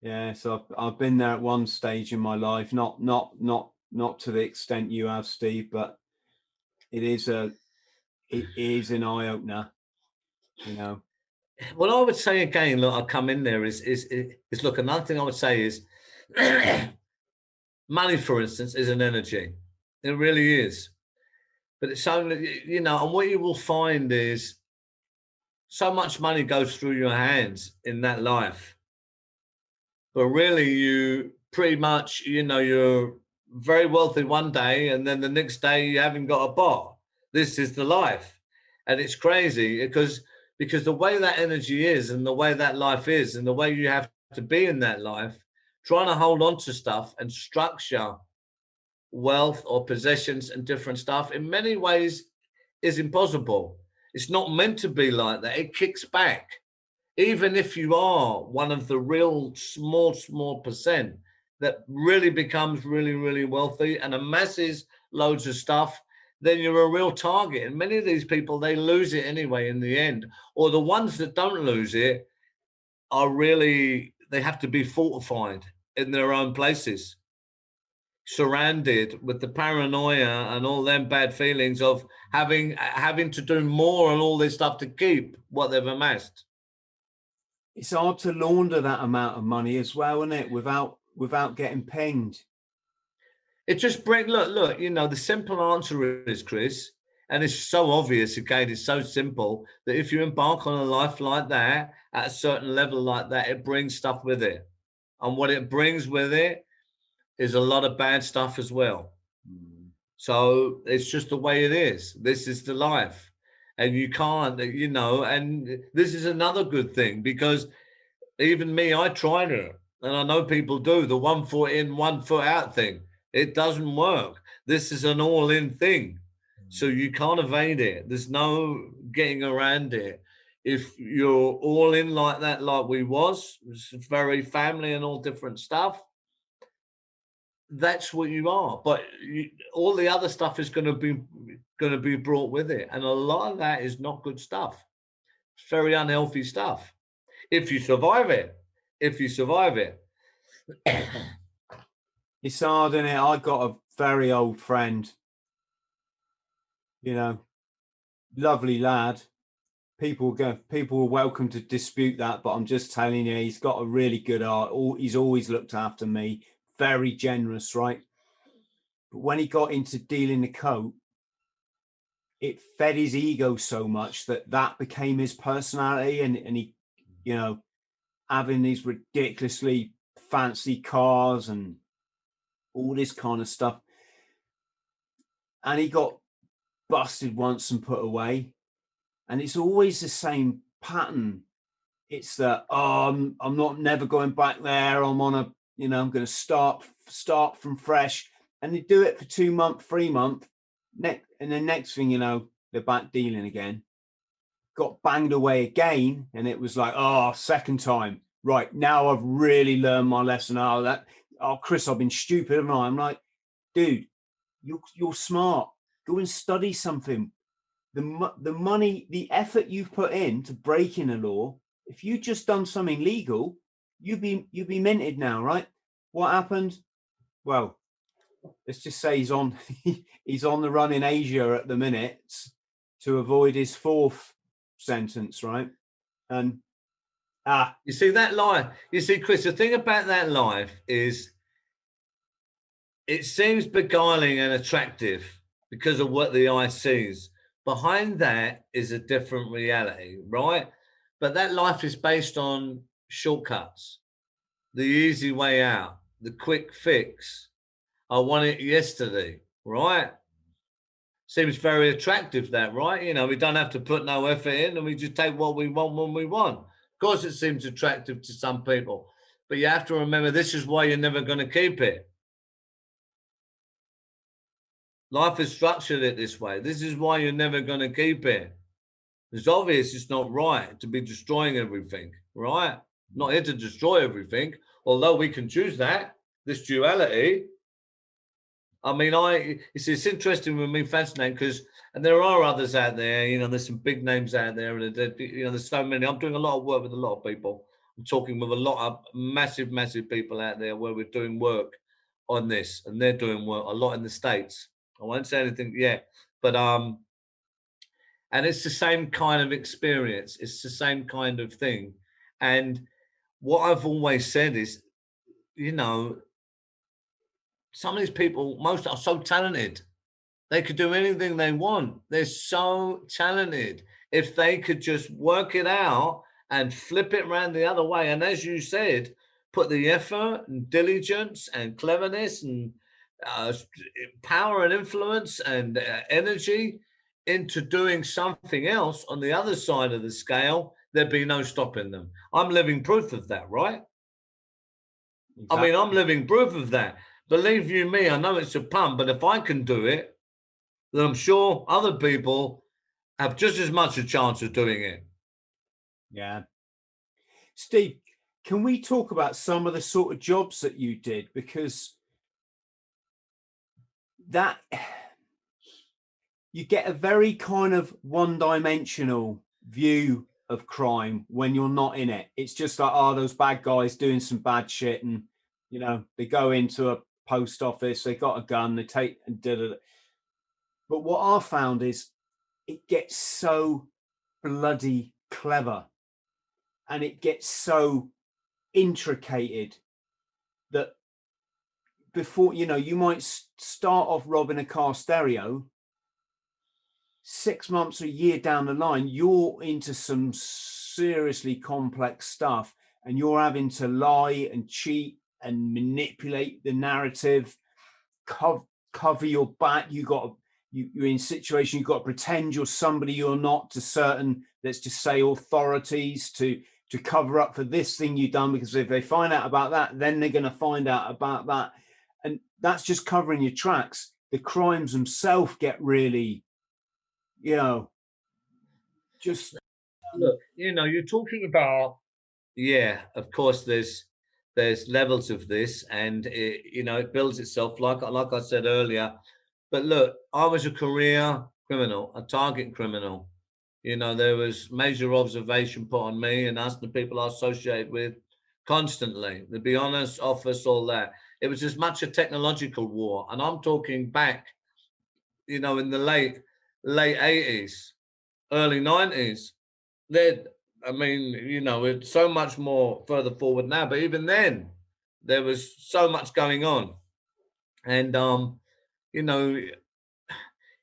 Yeah. So I've, I've been there at one stage in my life, not not not not to the extent you have, Steve, but it is a it is an eye opener. You know. Well, I would say again, look, I come in there is is is look. Another thing I would say is money, for instance, is an energy. It really is. But it's only you know, and what you will find is so much money goes through your hands in that life. But really, you pretty much, you know, you're very wealthy one day, and then the next day you haven't got a bar. This is the life, and it's crazy because because the way that energy is, and the way that life is, and the way you have to be in that life, trying to hold on to stuff and structure wealth or possessions and different stuff in many ways is impossible it's not meant to be like that. It kicks back. Even if you are one of the real small, small percent that really becomes really, really wealthy and amasses loads of stuff, then you're a real target. And many of these people, they lose it anyway in the end. Or the ones that don't lose it are really, they have to be fortified in their own places surrounded with the paranoia and all them bad feelings of having having to do more and all this stuff to keep what they've amassed. It's hard to launder that amount of money as well isn't it? Without without getting pinged. It just bring look look you know the simple answer is chris and it's so obvious again it's so simple that if you embark on a life like that at a certain level like that it brings stuff with it. And what it brings with it is a lot of bad stuff as well. Mm. So it's just the way it is. This is the life. And you can't, you know, and this is another good thing because even me, I tried it. And I know people do the one foot in, one foot out thing. It doesn't work. This is an all in thing. So mm. you can't evade it. There's no getting around it. If you're all in like that, like we was, it's very family and all different stuff, that's what you are. But you, all the other stuff is going to be going to be brought with it, and a lot of that is not good stuff. It's very unhealthy stuff. If you survive it, if you survive it, it's hard, isn't it? I got a very old friend. You know, lovely lad. People go. People are welcome to dispute that, but I'm just telling you, he's got a really good art. He's always looked after me very generous, right? But when he got into dealing the coat, it fed his ego so much that that became his personality, and and he, you know, having these ridiculously fancy cars and all this kind of stuff. And he got busted once and put away. And it's always the same pattern. It's that oh, I'm, I'm not never going back there. I'm on a you know, I'm going to start start from fresh, and they do it for two month, three month, next, and then next thing you know, they're back dealing again. Got banged away again, and it was like, oh, second time. Right now, I've really learned my lesson. Oh, that, oh, Chris, I've been stupid, haven't I? I'm like, dude, you're you're smart. Go and study something. The the money, the effort you've put in to break in a law. If you just done something legal, you'd be you'd be minted now, right? What happened? Well, let's just say he's on he's on the run in Asia at the minute to avoid his fourth sentence, right? And ah, You see that life. You see, Chris. The thing about that life is, it seems beguiling and attractive because of what the eye sees. Behind that is a different reality, right? But that life is based on shortcuts, the easy way out, the quick fix. I won it yesterday, right? Seems very attractive, that, right? You know, we don't have to put no effort in and we just take what we want when we want. Of course, it seems attractive to some people, but you have to remember this is why you're never going to keep it. Life has structured it this way. This is why you're never going to keep it. It's obvious it's not right to be destroying everything, right? Not here to destroy everything, although we can choose that, this duality. I mean, I it's, it's interesting with me, fascinating because, and there are others out there. You know, there's some big names out there, and you know, there's so many. I'm doing a lot of work with a lot of people. I'm talking with a lot of massive, massive people out there where we're doing work on this, and they're doing work a lot in the states. I won't say anything yet, but um, and it's the same kind of experience. It's the same kind of thing, and what I've always said is, you know, some of these people, most are so talented. They could do anything they want. They're so talented. If they could just work it out and flip it around the other way, and as you said, put the effort and diligence and cleverness and uh, power and influence and uh, energy into doing something else on the other side of the scale, there'd be no stopping them. I'm living proof of that, right? Exactly. I mean, I'm living proof of that. Believe you me, I know it's a pun, but if I can do it, then I'm sure other people have just as much a chance of doing it. Yeah. Steve, can we talk about some of the sort of jobs that you did? Because that you get a very kind of one dimensional view of crime when you're not in it. It's just like, oh, those bad guys doing some bad shit, and you know, they go into a post office, they got a gun, they take and did it. But what I found is it gets so bloody clever and it gets so intricated that before you know you might start off robbing a car stereo six months or a year down the line you're into some seriously complex stuff and you're having to lie and cheat and manipulate the narrative cover, cover your back you got you, you're in a situation you've got to pretend you're somebody you're not to certain let's just say authorities to to cover up for this thing you've done because if they find out about that then they're going to find out about that and that's just covering your tracks. The crimes themselves get really, you know, just look. You know, you're talking about, yeah. Of course, there's there's levels of this, and it, you know, it builds itself. Like like I said earlier, but look, I was a career criminal, a target criminal. You know, there was major observation put on me and us, the people I associate with, constantly. To be honest, office, all that it was as much a technological war. And I'm talking back, you know, in the late late 80s, early 90s. There, I mean, you know, it's so much more further forward now, but even then, there was so much going on. And um, you know,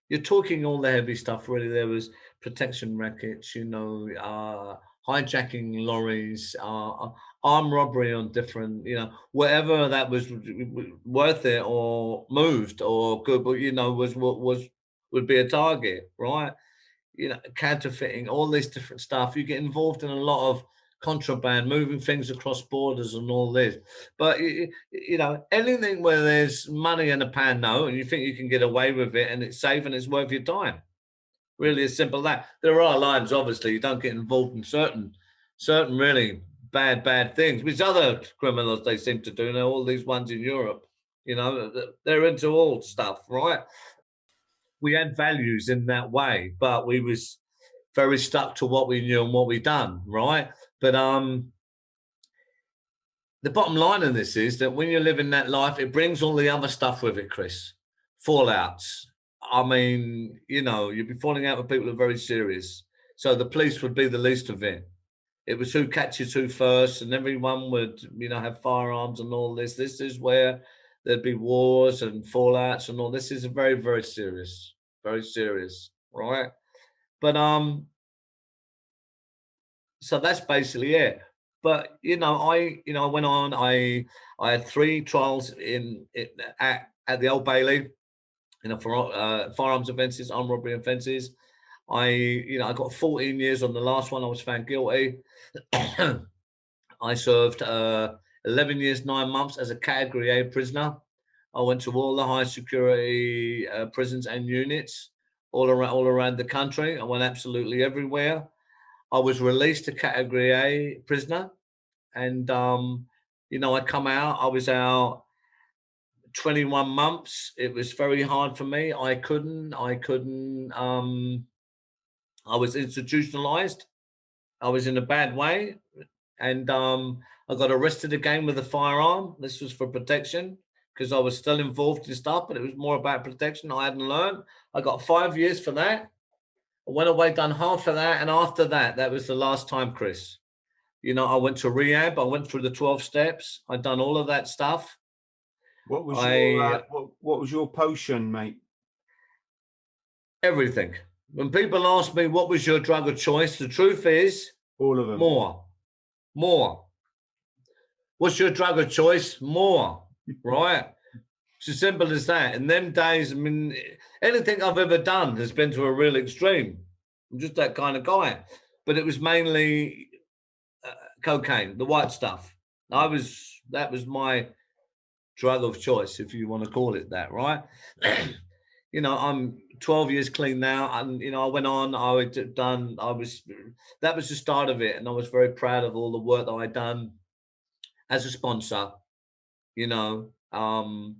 you're talking all the heavy stuff really. There was protection rackets, you know, uh hijacking lorries, uh, armed robbery on different, you know, whatever that was worth it or moved or good, but you know, was what was would be a target, right? You know, counterfeiting, all this different stuff. You get involved in a lot of contraband, moving things across borders and all this. But you know, anything where there's money in a pan note and you think you can get away with it and it's safe and it's worth your time. Really as simple that. There are lines, obviously, you don't get involved in certain certain really bad, bad things, which other criminals they seem to do. Now, all these ones in Europe, You know, they're into all stuff, right? We had values in that way, but we was very stuck to what we knew and what we done, right? But um, the bottom line of this is that when you're living that life, it brings all the other stuff with it, Chris. Fallouts. I mean, you know, you'd be falling out with people who are very serious. So the police would be the least of it. It was who catches who first, and everyone would, you know, have firearms and all this. This is where there'd be wars and fallouts and all. This is very, very serious, very serious, right? But um, so that's basically it but you know, I you know I went on. I I had three trials in, at at the Old Bailey, you know, for uh, firearms offences, armed robbery offences. I you know I got 14 years on the last one. I was found guilty. I served uh, 11 years nine months as a Category A prisoner. I went to all the high security uh, prisons and units all around all around the country. I went absolutely everywhere. I was released a category A prisoner, and um, you know, I come out. I was out 21 months. It was very hard for me. I couldn't. I couldn't. Um, I was institutionalized. I was in a bad way, and um, I got arrested again with a firearm. This was for protection because I was still involved in stuff, but it was more about protection. I hadn't learned. I got five years for that. I went away, done half of that, and after that, that was the last time, Chris. You know, I went to rehab. I went through the twelve steps. I'd done all of that stuff. What was I, your uh, what, what was your potion, mate? Everything. When people ask me what was your drug of choice, the truth is all of them. More, more. What's your drug of choice? More, right? It's as simple as that. In them days, I mean, anything I've ever done has been to a real extreme. I'm just that kind of guy. But it was mainly uh, cocaine, the white stuff. I was that was my drug of choice, if you want to call it that, right? you know, I'm 12 years clean now, and you know, I went on. I had done. I was that was the start of it, and I was very proud of all the work that I'd done as a sponsor. You know, um,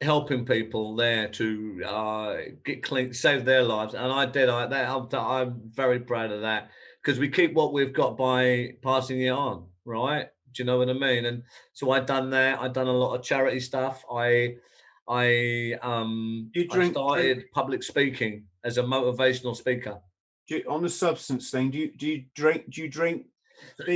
helping people there to uh, get clean, save their lives, and I did. I that I'm, I'm very proud of that because we keep what we've got by passing it on, right? Do you know what I mean? And so I'd done that. I'd done a lot of charity stuff. I I um you drink, I started drink. public speaking as a motivational speaker. You, on the substance thing, do you do you drink do you drink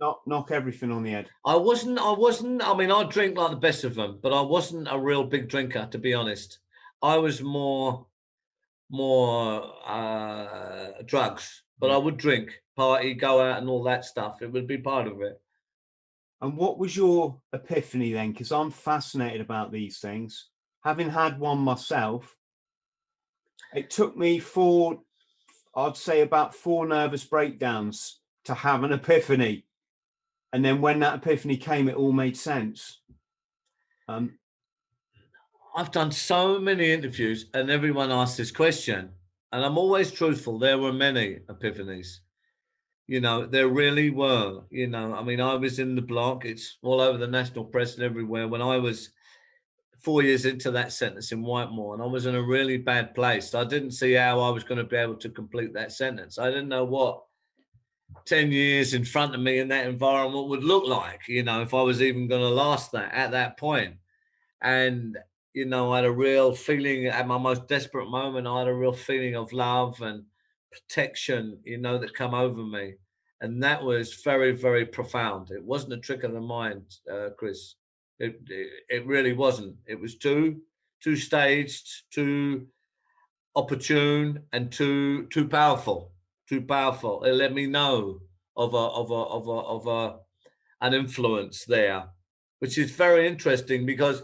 knock knock everything on the head. I wasn't. I wasn't. I mean, I drink like the best of them, but I wasn't a real big drinker, to be honest. I was more, more uh, drugs, but I would drink, party, go out, and all that stuff. It would be part of it. And what was your epiphany then? Because I'm fascinated about these things. Having had one myself, it took me four, I'd say about four nervous breakdowns to have an epiphany. And then when that epiphany came, it all made sense. Um, I've done so many interviews and everyone asks this question, and I'm always truthful. There were many epiphanies. You know, there really were. You know, I mean, I was in the block, it's all over the national press and everywhere. When I was four years into that sentence in Whitemoor, and I was in a really bad place. I didn't see how I was going to be able to complete that sentence. I didn't know what 10 years in front of me in that environment would look like, you know, if I was even going to last that at that point. And, you know, I had a real feeling at my most desperate moment, I had a real feeling of love and protection, you know, that come over me. And that was very, very profound. It wasn't a trick of the mind, uh, Chris. It, it, it really wasn't. It was too, too staged, too opportune, and too, too powerful too powerful. It let me know of a of a of a of a an influence there, which is very interesting because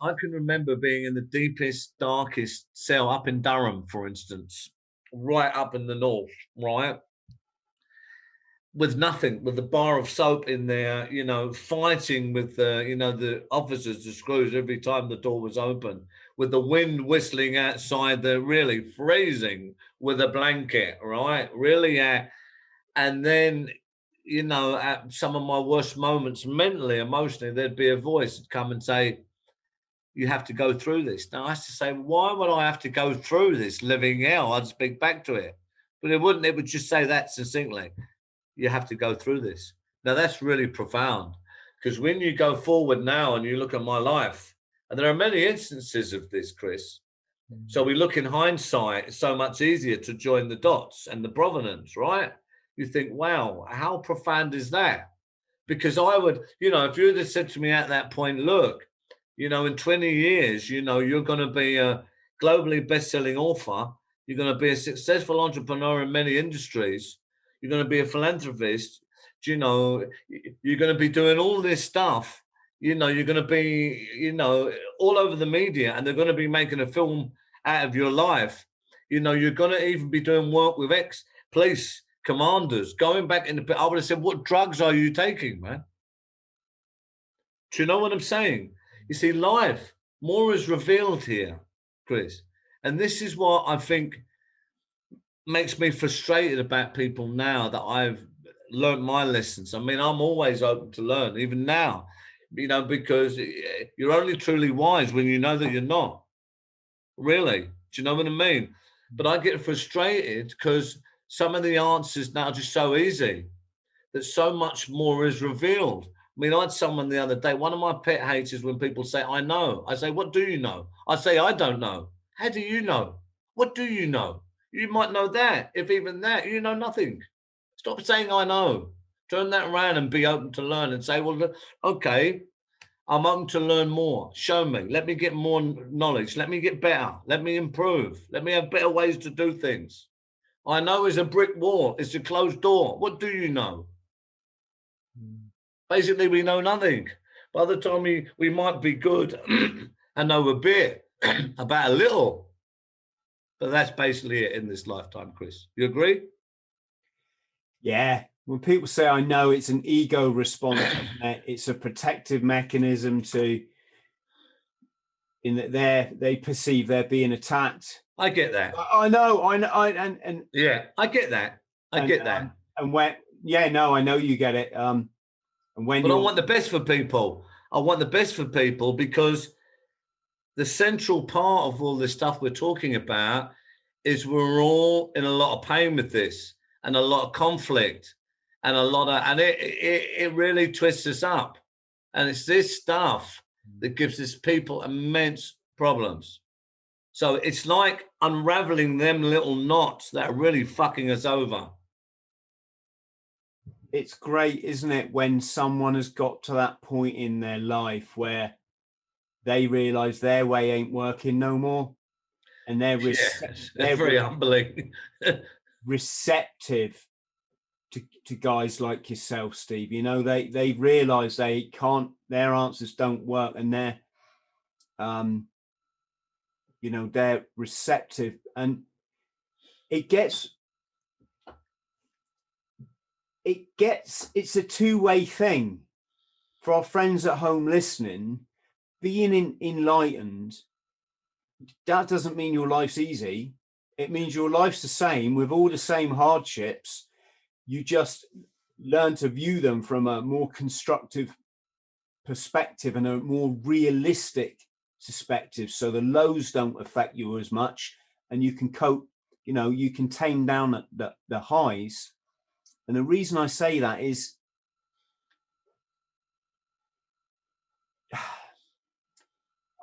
I can remember being in the deepest, darkest cell up in Durham, for instance, right up in the north, right? With nothing, with a bar of soap in there, you know, fighting with the, you know, the officers, the screws every time the door was open, with the wind whistling outside, they're really freezing with a blanket, right? Really, uh, and then you know, at some of my worst moments mentally, emotionally, there'd be a voice that come and say, you have to go through this. Now I used to say, why would I have to go through this living hell? I'd speak back to it. But it wouldn't, it would just say that succinctly. You have to go through this. Now that's really profound. Because when you go forward now and you look at my life, and there are many instances of this, Chris. Mm. So we look in hindsight, it's so much easier to join the dots and the provenance, right? You think, wow, how profound is that? Because I would, you know, if you had said to me at that point, look, you know, in 20 years, you know, you're going to be a globally best-selling author. You're going to be a successful entrepreneur in many industries. You're going to be a philanthropist. You know, you're going to be doing all this stuff. You know, you're going to be, you know, all over the media, and they're going to be making a film out of your life. You know, you're going to even be doing work with ex-police commanders, going back in the. I would have said, "What drugs are you taking, man?" Do you know what I'm saying? You see, life more is revealed here, Chris. And this is what I think makes me frustrated about people now that I've learned my lessons. I mean, I'm always open to learn, even now, you know, because eh, you're only truly wise when you know that you're not. Really. Do you know what I mean? But I get frustrated because some of the answers now are just so easy that so much more is revealed. I mean, I had someone the other day. One of my pet hates is when people say, I know. I say, What do you know? I say, I don't know. How do you know? What do you know? You might know that. If even that, you know nothing. Stop saying, I know. Turn that around and be open to learn and say, Well, okay, I'm open to learn more. Show me. Let me get more knowledge. Let me get better. Let me improve. Let me have better ways to do things. I know it's a brick wall, it's a closed door. What do you know? Hmm. Basically, we know nothing. By the time we, we might be good and know a bit about a little. But that's basically it in this lifetime, Chris. You agree? Yeah. When people say I know it's an ego response, it's a protective mechanism to in that they they perceive they're being attacked. I get that. I, I know, I know, I, and and yeah, I get that. I and, get that. Um, and when yeah, no, I know you get it. Um, and when but I want the best for people. I want the best for people because the central part of all this stuff we're talking about is we're all in a lot of pain with this and a lot of conflict and a lot of and it it, it really twists us up. And it's this stuff that mm. gives this people immense problems. So it's like unraveling them little knots that are really fucking us over it's great, isn't it, when someone has got to that point in their life where they realize their way ain't working no more. And they're, rece- yes, they're very humbling. receptive to, to guys like yourself, Steve. You know, they they realize they can't their answers don't work and they're um you know they're receptive and it gets it gets it's a two-way thing for our friends at home listening being in, enlightened that doesn't mean your life's easy. It means your life's the same with all the same hardships. You just learn to view them from a more constructive perspective and a more realistic perspective. So the lows don't affect you as much and you can cope you know you can tame down the, the highs. And the reason I say that is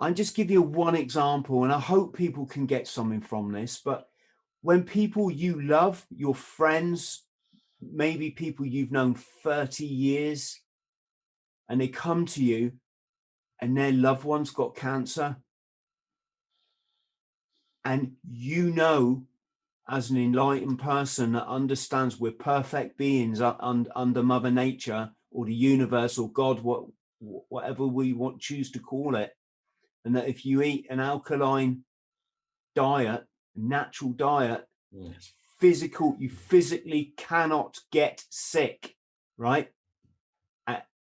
I'll just give you one example, and I hope people can get something from this. But when people you love, your friends, maybe people you've known 30 years, and they come to you and their loved one's got cancer, and you know as an enlightened person that understands we're perfect beings under Mother Nature or the universe or God, what, whatever we want choose to call it, and that if you eat an alkaline diet, natural diet, yes. physical, you physically cannot get sick, right?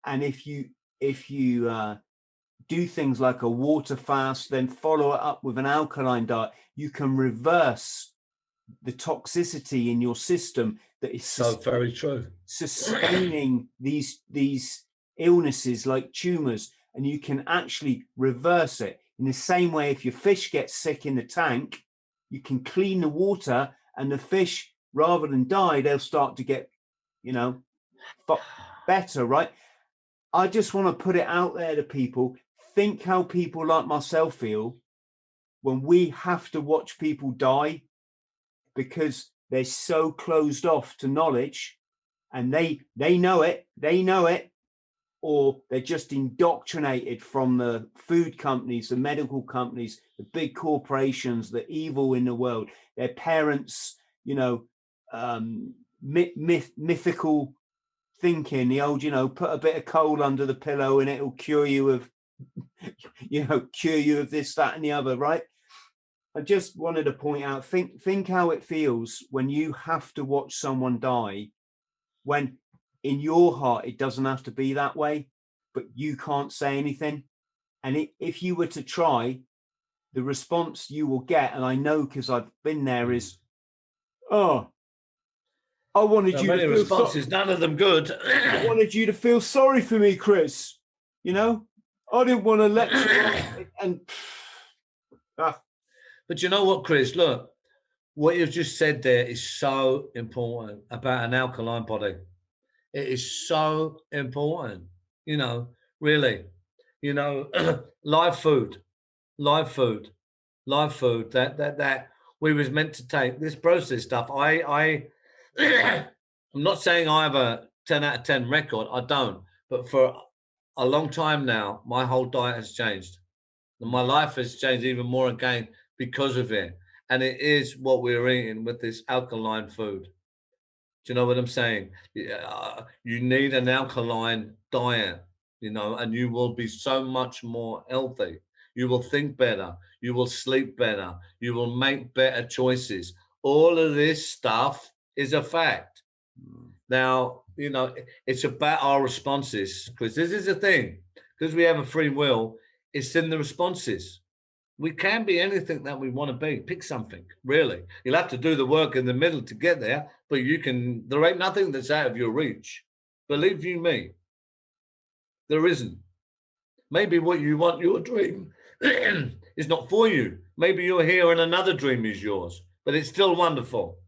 And if you if you uh, do things like a water fast, then follow it up with an alkaline diet, you can reverse the toxicity in your system that is So very true. sustaining these these illnesses like tumors and you can actually reverse it. In the same way if your fish gets sick in the tank you can clean the water and the fish rather than die they'll start to get you know better right? I just want to put it out there to people. Think how people like myself feel when we have to watch people die because they're so closed off to knowledge and they they know it they know it or they're just indoctrinated from the food companies the medical companies the big corporations the evil in the world. Their parents you know um myth, myth mythical thinking the old you know put a bit of coal under the pillow and it'll cure you of you know cure you of this that and the other right? I just wanted to point out think think how it feels when you have to watch someone die when in your heart it doesn't have to be that way but you can't say anything and it, if you were to try the response you will get and i know because i've been there is oh i wanted are you to feel so- responses, none of them good. I wanted you to feel sorry for me, Chris. You know, I didn't want to let you and ah, But you know what, Chris? Look, what you've just said there is so important about an alkaline body. It is so important, you know, really. You know, live food, live food, live food that that that we was meant to take this process stuff. I I I'm not saying I have a 10 out of 10 record. I don't. But for a long time now, my whole diet has changed. And my life has changed even more again because of it. And it is what we're eating with this alkaline food. Do you know what I'm saying? Yeah, uh, You need an alkaline diet, you know, and you will be so much more healthy. You will think better. You will sleep better. You will make better choices. All of this stuff is a fact. Mm. Now, you know, it's about our responses because this is the thing. Because we have a free will, it's in the responses. We can be anything that we want to be. Pick something, really. You'll have to do the work in the middle to get there, but you can, there ain't nothing that's out of your reach. Believe you me, there isn't. Maybe what you want, your dream, is not for you. Maybe you're here and another dream is yours, but it's still wonderful.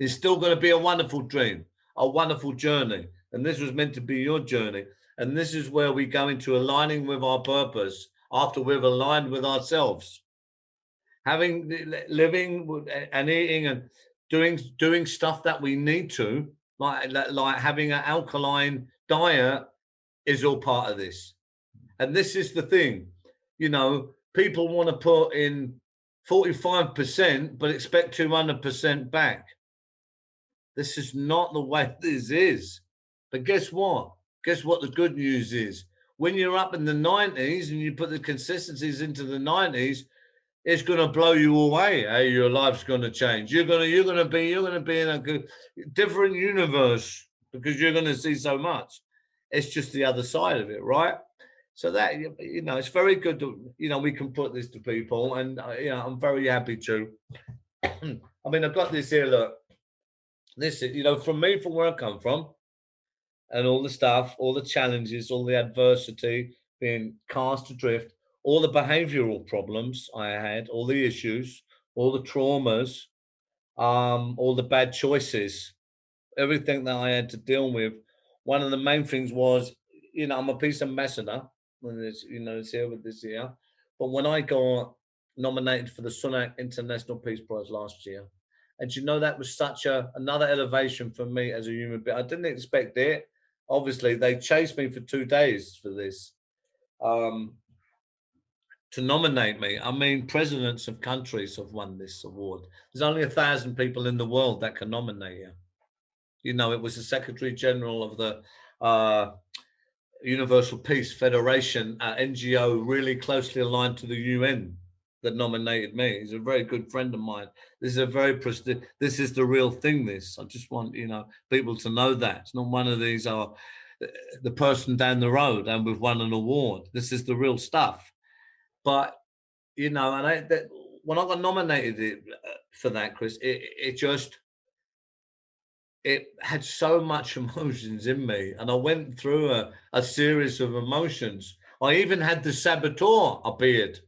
It's still going to be a wonderful dream, a wonderful journey. And this was meant to be your journey. And this is where we go into aligning with our purpose after we've aligned with ourselves. Having living and eating and doing doing stuff that we need to, like like- having an alkaline diet, is all part of this. And this is the thing, you know, people want to put in 45% but expect 200% back. This is not the way this is. But guess what? Guess what the good news is? When you're up in the 90s and you put the consistencies into the 90s, it's going to blow you away. How your life's going to change. You're going to you're going to be you're going to be in a good, different universe because you're going to see so much. It's just the other side of it, right? So that you you know, it's very good to you know we can put this to people, and uh, you know I'm very happy to. I mean, I've got this here. Look, this is you know from me from where I come from, and all the stuff, all the challenges, all the adversity, being cast adrift, all the behavioural problems I had, all the issues, all the traumas, um, all the bad choices, everything that I had to deal with. One of the main things was, you know, I'm a peace ambassador. When it's, you know, it's here with this year. But when I got nominated for the Sunhak International Peace Prize last year, and you know that was such a another elevation for me as a human being. I didn't expect it. Obviously, they chased me for two days for this. Um, to nominate me. I mean, presidents of countries have won this award. There's only a thousand people in the world that can nominate you. You know, it was the Secretary General of the uh, Universal Peace Federation, NGO, really closely aligned to the UN, that nominated me. He's a very good friend of mine. This is a very presti- This is the real thing. This I just want you know people to know that it's not one of these are the person down the road and we've won an award. This is the real stuff. But you know, and I that when I got nominated, uh, for that, Chris. It, it just it had so much emotions in me, and I went through a, a series of emotions. I even had the saboteur appeared.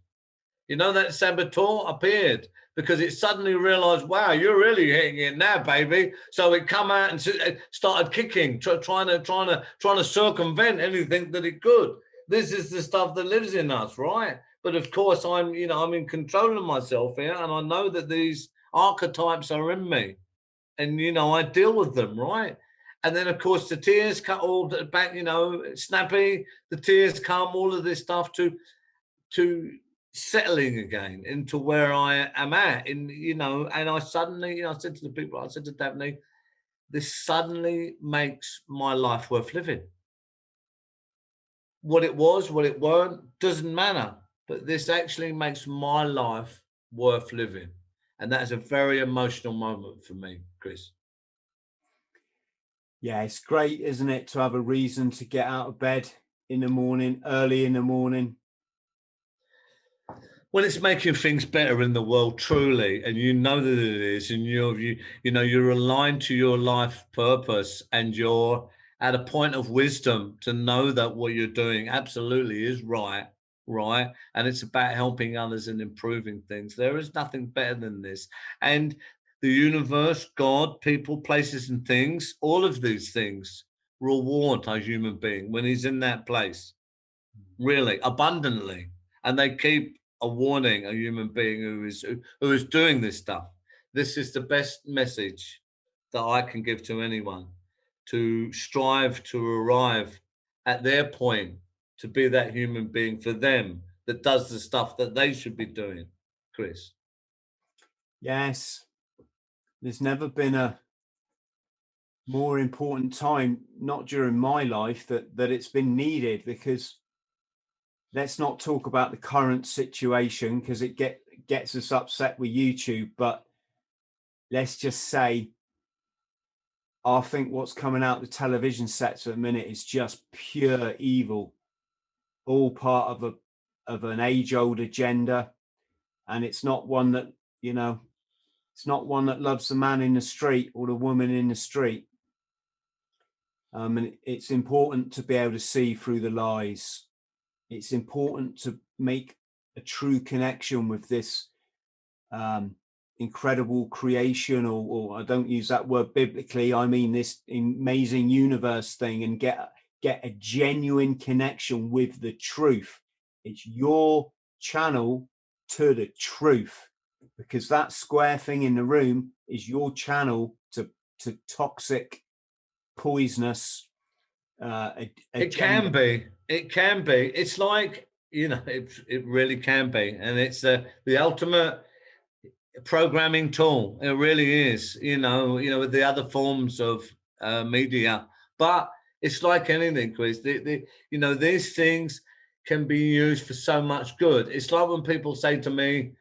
You know that saboteur appeared because it suddenly realized, wow, you're really hitting it now, baby. So it come out and started kicking, trying to trying to trying to circumvent anything that it could. This is the stuff that lives in us, right? But of course, I'm you know I'm in control of myself here, and I know that these archetypes are in me, and you know I deal with them, right? And then of course the tears cut all back, you know, snappy. The tears come, all of this stuff to to settling again into where I am at. In you know, and I suddenly, you know, I said to the people, I said to Daphne, this suddenly makes my life worth living. What it was, what it weren't, doesn't matter. But this actually makes my life worth living. And that is a very emotional moment for me, Chris. Yeah, it's great, isn't it, to have a reason to get out of bed in the morning, early in the morning, when it's making things better in the world truly and you know that it is and you're you, you know you're aligned to your life purpose and you're at a point of wisdom to know that what you're doing absolutely is right right? And it's about helping others and improving things. There is nothing better than this. And the universe god people places and things all of these things reward a human being when he's in that place mm. really abundantly. And they keep a warning a human being who is who is doing this stuff. This is the best message that i can give to anyone to strive to arrive at their point to be that human being for them that does the stuff that they should be doing chris. Yes. There's never been a more important time not during my life that that it's been needed because let's not talk about the current situation because it get gets us upset with YouTube. But let's just say, I think what's coming out the television sets at the minute is just pure evil, all part of a of an age old agenda, and it's not one that you know, it's not one that loves the man in the street or the woman in the street. Um, and it's important to be able to see through the lies it's important to make a true connection with this um, incredible creation, or, or, I don't use that word biblically. I mean this amazing universe thing, and get get a genuine connection with the truth. It's your channel to the truth, because that square thing in the room is your channel to to toxic, poisonous. Uh, it can be it can be. It's like you know, it it really can be, and it's the the ultimate programming tool. It really is. You know, you know, with the other forms of uh, media, but it's like anything, Chris. The, the, you know, these things can be used for so much good. It's like when people say to me,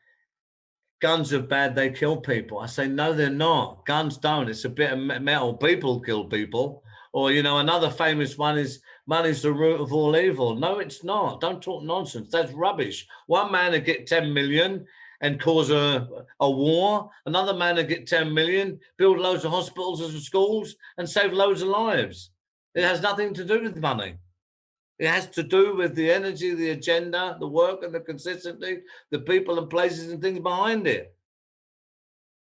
guns are bad, they kill people. I say, no, they're not. Guns don't. It's a bit of metal. People kill people. Or, you know, another famous one is money's the root of all evil. No, it's not. Don't talk nonsense. That's rubbish. One man would get 10 million and cause a, a war. Another man would get 10 million, build loads of hospitals and schools, and save loads of lives. It has nothing to do with money. It has to do with the energy, the agenda, the work, and the consistency, the people and places and things behind it.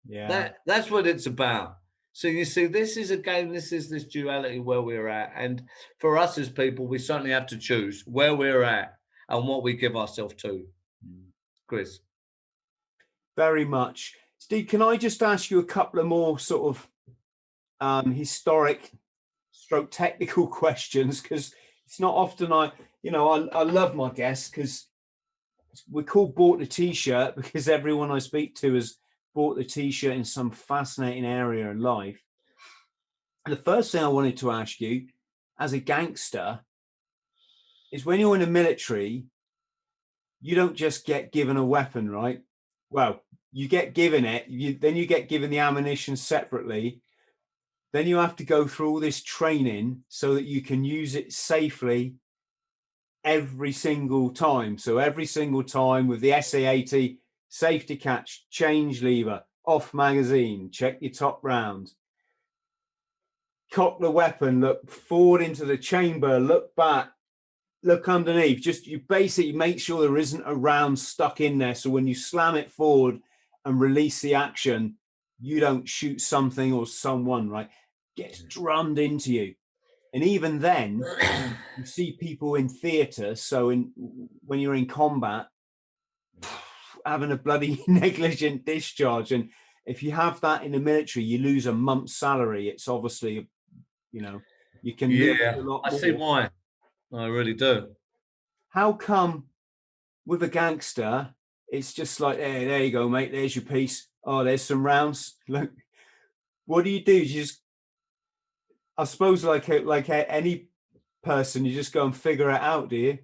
Yeah. That, that's what it's about. So you see, this is again, this is this duality where we're at. And for us as people, we certainly have to choose where we're at and what we give ourselves to. Hmm. Chris. Very much. Steve, can I just ask you a couple of more sort of um, historic stroke technical questions? Because it's not often I, you know, I, I love my guests because we're called bought the t-shirt because everyone I speak to has bought the t-shirt in some fascinating area of life. The first thing I wanted to ask you, as a gangster, is when you're in the military, you don't just get given a weapon, right? Well, you get given it, you, then you get given the ammunition separately. Then you have to go through all this training so that you can use it safely every single time. So every single time with the SA80 safety catch, change lever, off magazine, check your top round. Cock the weapon, look forward into the chamber, look back, look underneath. Just you basically make sure there isn't a round stuck in there. So when you slam it forward and release the action, you don't shoot something or someone, right? Gets mm. drummed into you. And even then, you see people in theatre. So in when you're in combat, having a bloody negligent discharge, and if you have that in the military, you lose a month's salary. It's obviously, you know, you can. Yeah, I see why. I really do. How come with a gangster, it's just like, hey, there you go, mate. There's your piece. Oh, there's some rounds. Look, what do you do? You just, I suppose, like like any person, you just go and figure it out, do you?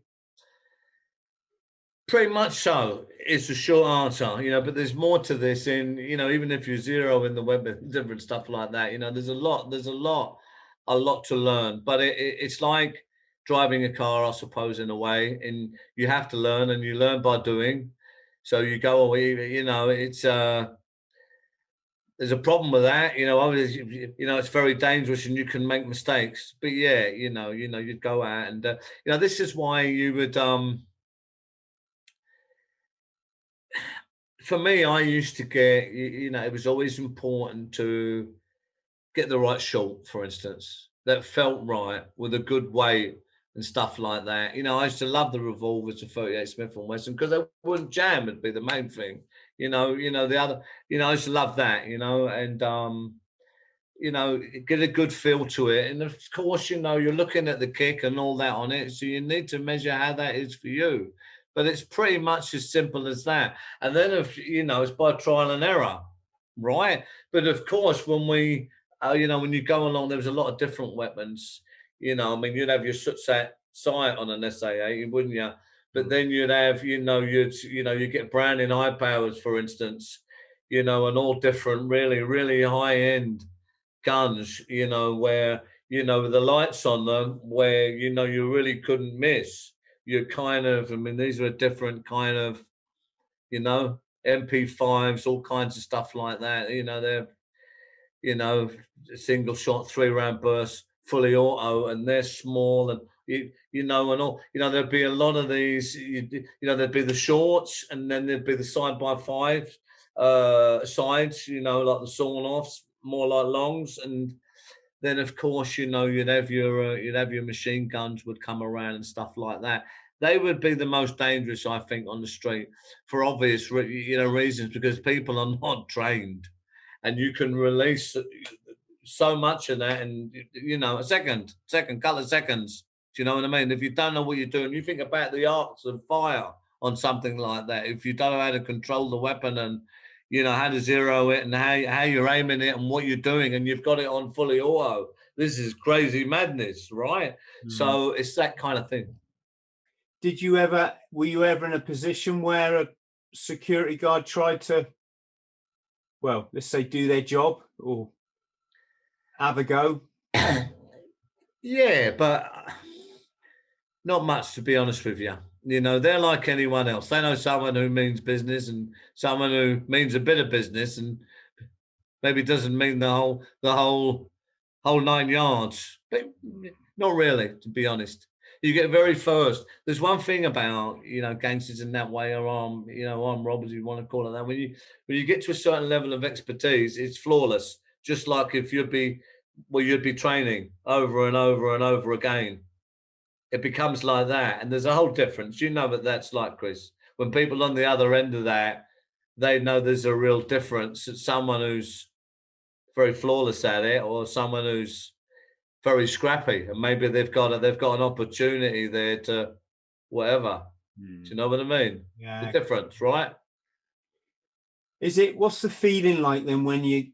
Pretty much so. It's a short answer, you know, but there's more to this in, you know, even if you're zero in the web and different stuff like that, you know, there's a lot, there's a lot, a lot to learn. But it, it, it's like driving a car, I suppose, in a way, and you have to learn and you learn by doing. So you go away, you know, it's, uh, there's a problem with that, you know. Obviously, you know, it's very dangerous, and you can make mistakes. But yeah, you know, you know, you'd go out, and uh, you know, this is why you would. um for me, I used to get, you know, it was always important to get the right shot, for instance, that felt right with a good weight and stuff like that. You know, I used to love the revolvers, the 38 Smith and Wesson, because they wouldn't jam. Would be the main thing. You know, you know the other. You know, I used to love that. You know, and um, you know, get a good feel to it. And of course, you know, you're looking at the kick and all that on it, so you need to measure how that is for you but it's pretty much as simple as that. And then if you know, it's by trial and error, right? But of course, when we, uh, you know, when you go along, there was a lot of different weapons. You know, I mean, you'd have your set sight on an SA, wouldn't you? But then you'd have, you know, you'd, you know, you get Browning Hi-Powers, for instance, you know, and all different, really, really high end guns, you know, where you know with the lights on them, where you know you really couldn't miss you're kind of, I mean, these are different kind of, you know, MP5s, all kinds of stuff like that. You know, they're, you know, single shot, three round burst, fully auto, and they're small and you, you know, and all, you know, there'd be a lot of these, you, you know, there'd be the shorts and then there'd be the side by five uh sides, you know, like the sawn offs, more like longs. And then of course you know you'd have your uh, you'd have your machine guns would come around and stuff like that. They would be the most dangerous i think on the street for obvious you know reasons because people are not trained and you can release uh, so much of that in you know a second second couple of seconds. Do you know what i mean? If you don't know what you're doing you think about the arcs of fire on something like that. If you don't know how to control the weapon and you know how to zero it and how how you're aiming it and what you're doing, and you've got it on fully auto. This is crazy madness, right? Mm. So it's that kind of thing. Did you ever? Were you ever in a position where a security guard tried to, well, let's say, do their job or have a go? yeah, but not much to be honest with you. You know, they're like anyone else. They know someone who means business and someone who means a bit of business and maybe doesn't mean the whole the whole whole nine yards. But not really, to be honest. You get very first. There's one thing about you know gangsters in that way, or arm you know armed robbers, you want to call it that. When you when you get to a certain level of expertise, it's flawless. Just like if you'd be well, you'd be training over and over and over again it becomes like that. And there's a whole difference. You know that that's like, Chris. When people on the other end of that, they know there's a real difference. It's someone who's very flawless at it or someone who's very scrappy and maybe they've got a, they've got an opportunity there to whatever. Hmm. Do you know what I mean? Yeah. The difference, right? Is it what's the feeling like then when you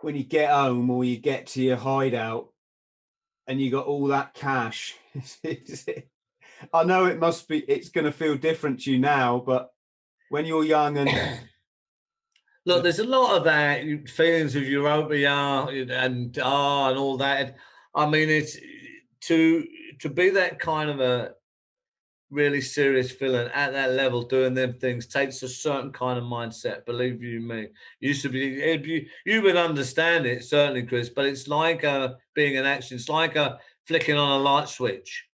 when you get home or you get to your hideout and you got all that cash. I know it must be, it's going to feel different to you now, but when you're young and. Look, there's a lot of that feelings of euphoria and ah and all that. I mean, it's to to be that kind of a really serious villain at that level doing them things takes a certain kind of mindset. Believe you me, used to be you you would understand it certainly, Chris. But it's like uh, being an action. It's like a uh, flicking on a light switch.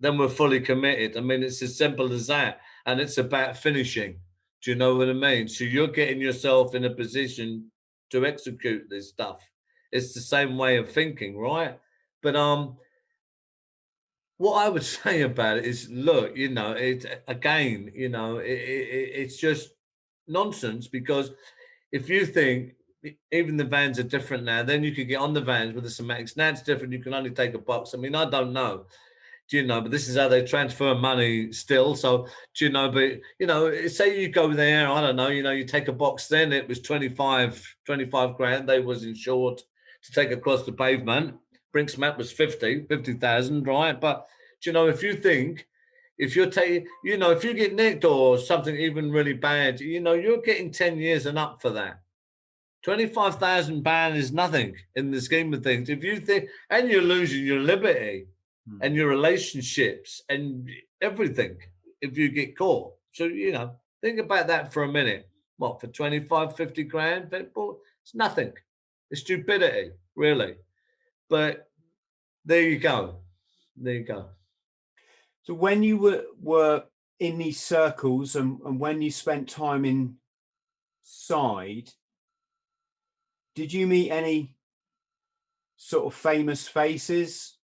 Then we're fully committed. I mean, it's as simple as that, and it's about finishing. Do you know what I mean? So you're getting yourself in a position to execute this stuff. It's the same way of thinking, right? But um, what I would say about it is, look, you know, it again, you know, it, it, it's just nonsense because if you think even the vans are different now, then you could get on the vans with the somatics. Now it's different. You can only take a box. I mean, I don't know. Do you know? But this is how they transfer money still. So do you know? But you know, say you go there, I don't know. You know, you take a box. Then it was 25, 25 grand. They was insured to take across the pavement. Brink's-Mat was 50, 50,000, right? But do you know, if you think, if you're taking, you know, if you get nicked or something even really bad, you know, you're getting 10 years and up for that. 25,000 ban is nothing in the scheme of things. If you think, and you're losing your liberty hmm. and your relationships and everything if you get caught. So, you know, think about that for a minute. What, for 25, 50 grand? It's nothing. It's stupidity, really. But there you go. There you go. So when you were were in these circles and, and when you spent time inside, did you meet any sort of famous faces?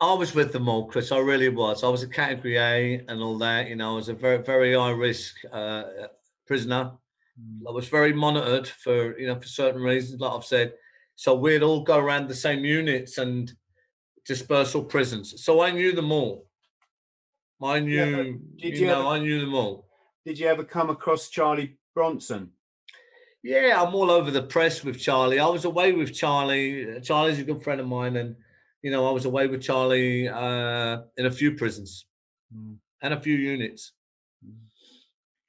I was with them all, Chris. I really was. I was a category A and all that. You know, I was a very, very high risk uh, prisoner. Mm. I was very monitored for, you know, for certain reasons, like I've said. So we'd all go around the same units and dispersal prisons. So I knew them all. I knew, yeah, you, you, know, ever, I knew them all. Did you ever come across Charlie Bronson? Yeah, I'm all over the press with Charlie. I was away with Charlie. Charlie's a good friend of mine, and you know, I was away with Charlie uh, in a few prisons mm. and a few units. Mm.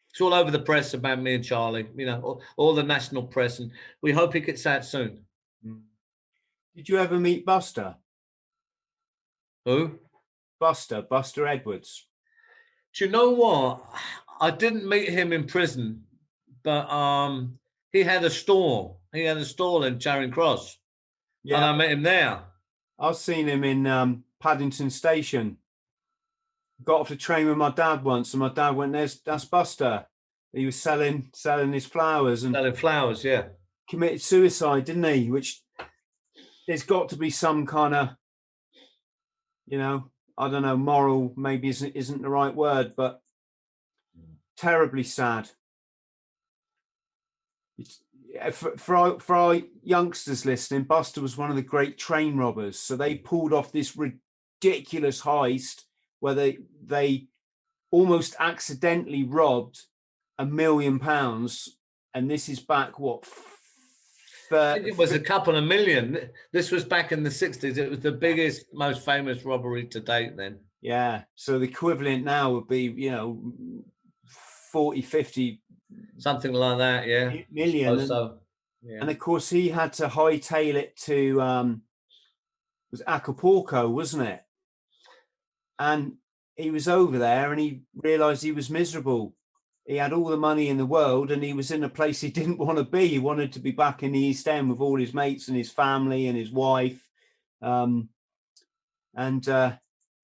It's all over the press about me and Charlie. You know, all, all the national press, and we hope he gets out soon. Did you ever meet Buster? Who? Buster, Buster Edwards. Do you know what? I didn't meet him in prison, but um, he had a stall. He had a stall in Charing Cross. Yeah. And I met him there. I've seen him in um, Paddington Station. Got off the train with my dad once, and my dad went, "There's that's Buster." He was selling selling his flowers and selling flowers. Yeah, committed suicide, didn't he? Which there's got to be some kind of you know, I don't know, moral maybe isn't isn't the right word, but mm. terribly sad. It's, for, for our, for our youngsters listening, Buster was one of the great train robbers. So they mm. pulled off this ridiculous heist where they they almost accidentally robbed a million pounds, and this is back what it was a couple of million. This was back in the 60s. It was the biggest, most famous robbery to date then. Yeah. So the equivalent now would be, you know, 40, 50. Something like that, yeah. Million. And, so. yeah. and of course, he had to hightail it to um, was Acapulco, wasn't it? And he was over there and he realized he was miserable he had all the money in the world and he was in a place he didn't want to be. He wanted to be back in the East End with all his mates and his family and his wife. Um, and uh,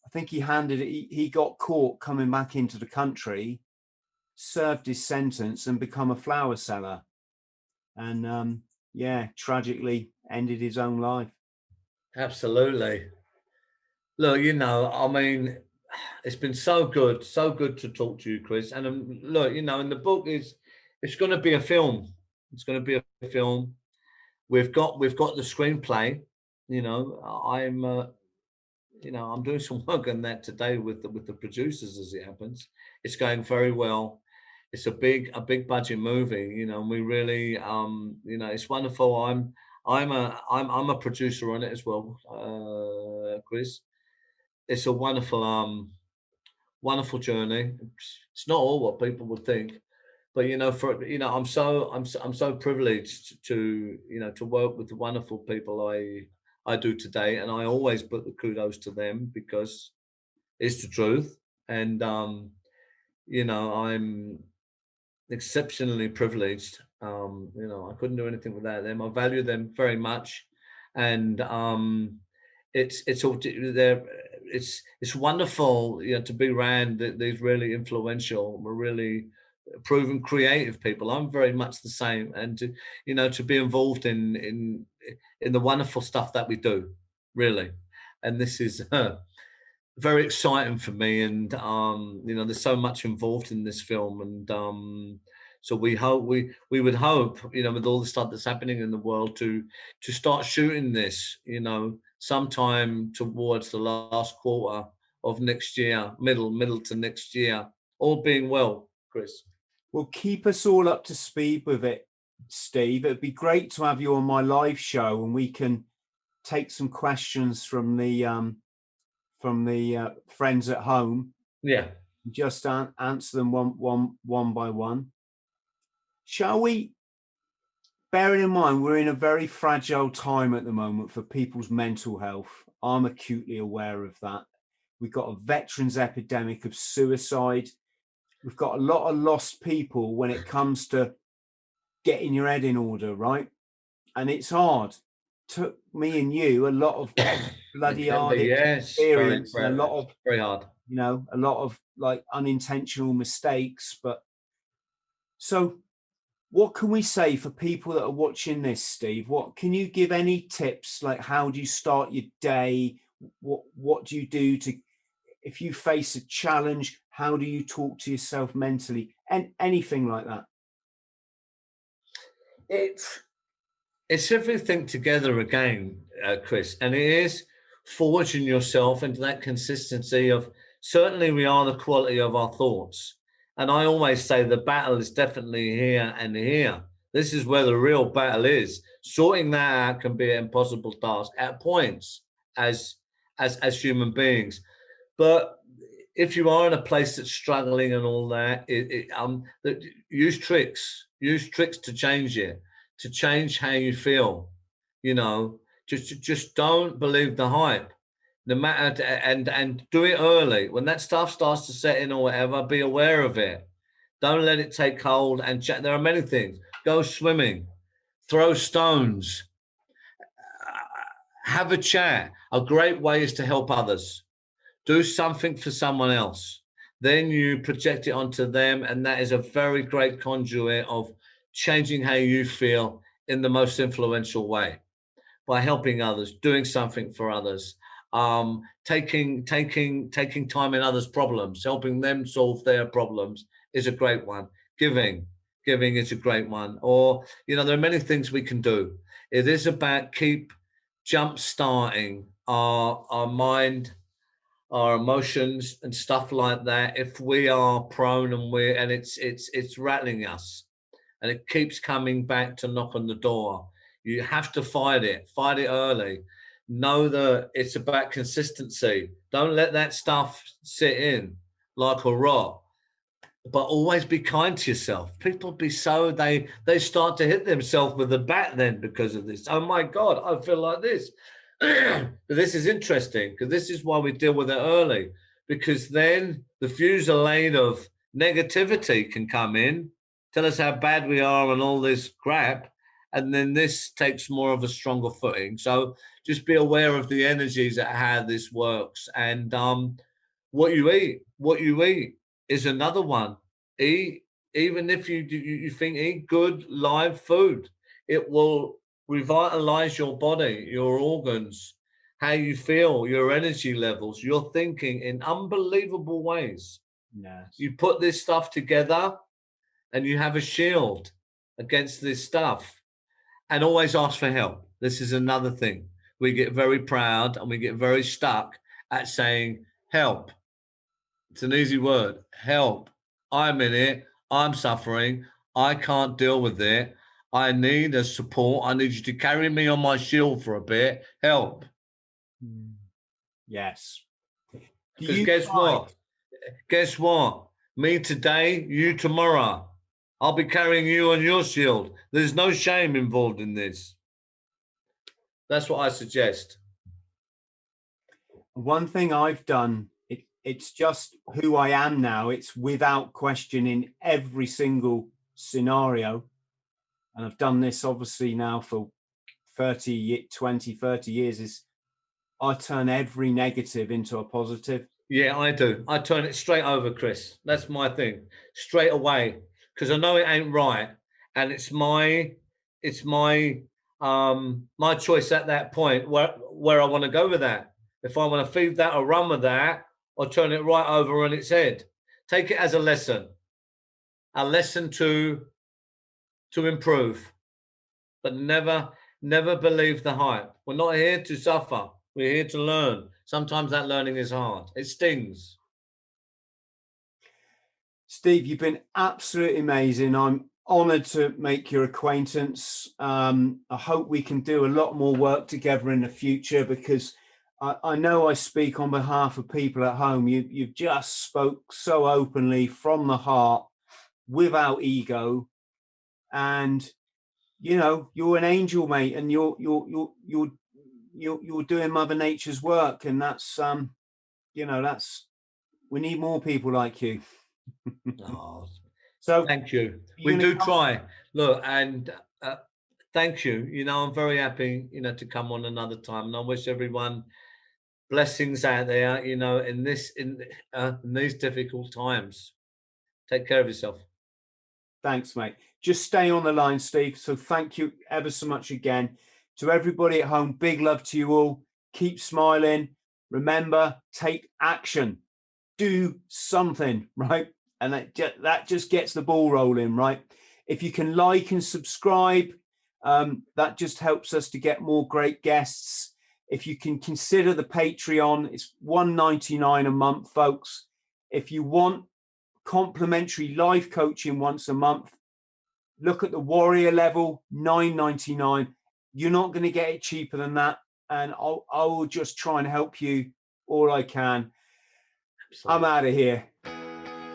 I think he handed he, he got caught coming back into the country, served his sentence, and become a flower seller. And um, yeah, tragically ended his own life. Absolutely. Look, you know, I mean, it's been so good, so good to talk to you, Chris. And um, look, you know, in the book is it's going to be a film. It's going to be a film. We've got we've got the screenplay. You know, I'm uh, you know I'm doing some work on that today with the, with the producers as it happens. It's going very well. It's a big a big budget movie. You know, and we really um you know it's wonderful. I'm I'm a I'm I'm a producer on it as well, uh, Chris it's a wonderful um wonderful journey. It's not all what people would think, but you know, for you know, I'm so I'm so, I'm so privileged to you know to work with the wonderful people I I do today, and I always put the kudos to them because it's the truth. And um, you know, I'm exceptionally privileged. Um, you know, I couldn't do anything without them. I value them very much, and um, it's it's all they're it's it's wonderful you know to be around these really influential really proven creative people. I'm very much the same and to you know to be involved in in in the wonderful stuff that we do really. And this is uh, very exciting for me and um you know there's so much involved in this film and um so we hope we we would hope you know with all the stuff that's happening in the world to to start shooting this you know sometime towards the last quarter of next year middle middle to next year. All being well chris. Well keep us all up to speed with it steve. It'd be great to have you on my live show and we can take some questions from the um from the uh, friends at home. Yeah. Just an- answer them one one one by one. Shall we bearing in mind we're in a very fragile time at the moment for people's mental health. I'm acutely aware of that. We've got a veterans epidemic of suicide. We've got a lot of lost people when it comes to getting your head in order right? And it's hard. Took me and you a lot of bloody hard yes, experience very, very, a lot of very hard. you know a lot of like unintentional mistakes but so what can we say for people that are watching this steve? What can you give any tips like how do you start your day? What what do you do to if you face a challenge how do you talk to yourself mentally? And anything like that. It's it's everything together again, uh, Chris, and it is forging yourself into that consistency of certainly we are the quality of our thoughts. And I always say the battle is definitely here and here. This is where the real battle is. Sorting that out can be an impossible task at points as as as human beings. But if you are in a place that's struggling and all that, it, it, um, use tricks. Use tricks to change it to change how you feel. You know, just just don't believe the hype. No matter and and do it early when that stuff starts to set in or whatever. Be aware of it. Don't let it take hold. And ch- there are many things. Go swimming, throw stones, have a chat. A great way is to help others. Do something for someone else. Then you project it onto them, and that is a very great conduit of changing how you feel in the most influential way by helping others, doing something for others, um, taking taking taking time in others' problems, helping them solve their problems is a great one. Giving, giving is a great one. Or you know, there are many things we can do. It is about keep jump starting our our mind our emotions and stuff like that if we are prone and we're and it's it's it's rattling us and it keeps coming back to knock on the door. You have to fight it, fight it early. Know that it's about consistency. Don't let that stuff sit in like a rot. But always be kind to yourself. People be so they they start to hit themselves with the bat then because of this. Oh my God, I feel like this. this is interesting because this is why we deal with it early because then the fusillade of negativity can come in tell us how bad we are and all this crap. And then this takes more of a stronger footing. So just be aware of the energies at how this works. And um, what you eat, what you eat is another one. Eat, even if you, you, you think eat good live food, it will revitalize your body, your organs, how you feel, your energy levels, your thinking in unbelievable ways. Yes. You put this stuff together, and you have a shield against this stuff and always ask for help. This is another thing. We get very proud and we get very stuck at saying help. It's an easy word help. I'm in it. I'm suffering. I can't deal with it. I need a support. I need you to carry me on my shield for a bit. Help. Hmm. Yes. Because guess find... what? Guess what? Me today, you tomorrow. I'll be carrying you on your shield. There's no shame involved in this. That's what I suggest. One thing I've done, it, it's just who I am now. It's without question in every single scenario. And I've done this obviously now for 30, 20, 30 years is I turn every negative into a positive. Yeah, I do. I turn it straight over, Chris. That's my thing. Straight away. Because I know it ain't right. And it's my it's my um my choice at that point where where I want to go with that. If I want to feed that or run with that or turn it right over on its head. Take it as a lesson. A lesson to to improve. But never never believe the hype. We're not here to suffer. We're here to learn. Sometimes that learning is hard. It stings. Steve, you've been absolutely amazing. I'm honored to make your acquaintance. Um, I hope we can do a lot more work together in the future because I, I know I speak on behalf of people at home. You, you've just spoke so openly from the heart without ego. And you know, you're an angel, mate, and you're you're you're you're you're, doing Mother Nature's work, and that's um, you know, that's we need more people like you. Oh, so thank you. We do try. Look, and uh, thank you. You know, I'm very happy, you know, to come on another time, and I wish everyone blessings out there. You know, in this in, uh, in these difficult times. Take care of yourself. Thanks, mate. Just stay on the line, Steve. So thank you ever so much again. To everybody at home, big love to you all. Keep smiling. Remember, take action. Do something, right? And that, that just gets the ball rolling, right? If you can like and subscribe, um, that just helps us to get more great guests. If you can consider the Patreon, it's 199 a month, folks. If you want complimentary life coaching once a month, look at the warrior level 999 you're not going to get it cheaper than that and I'll, I will just try and help you all I can. Absolutely. I'm out of here.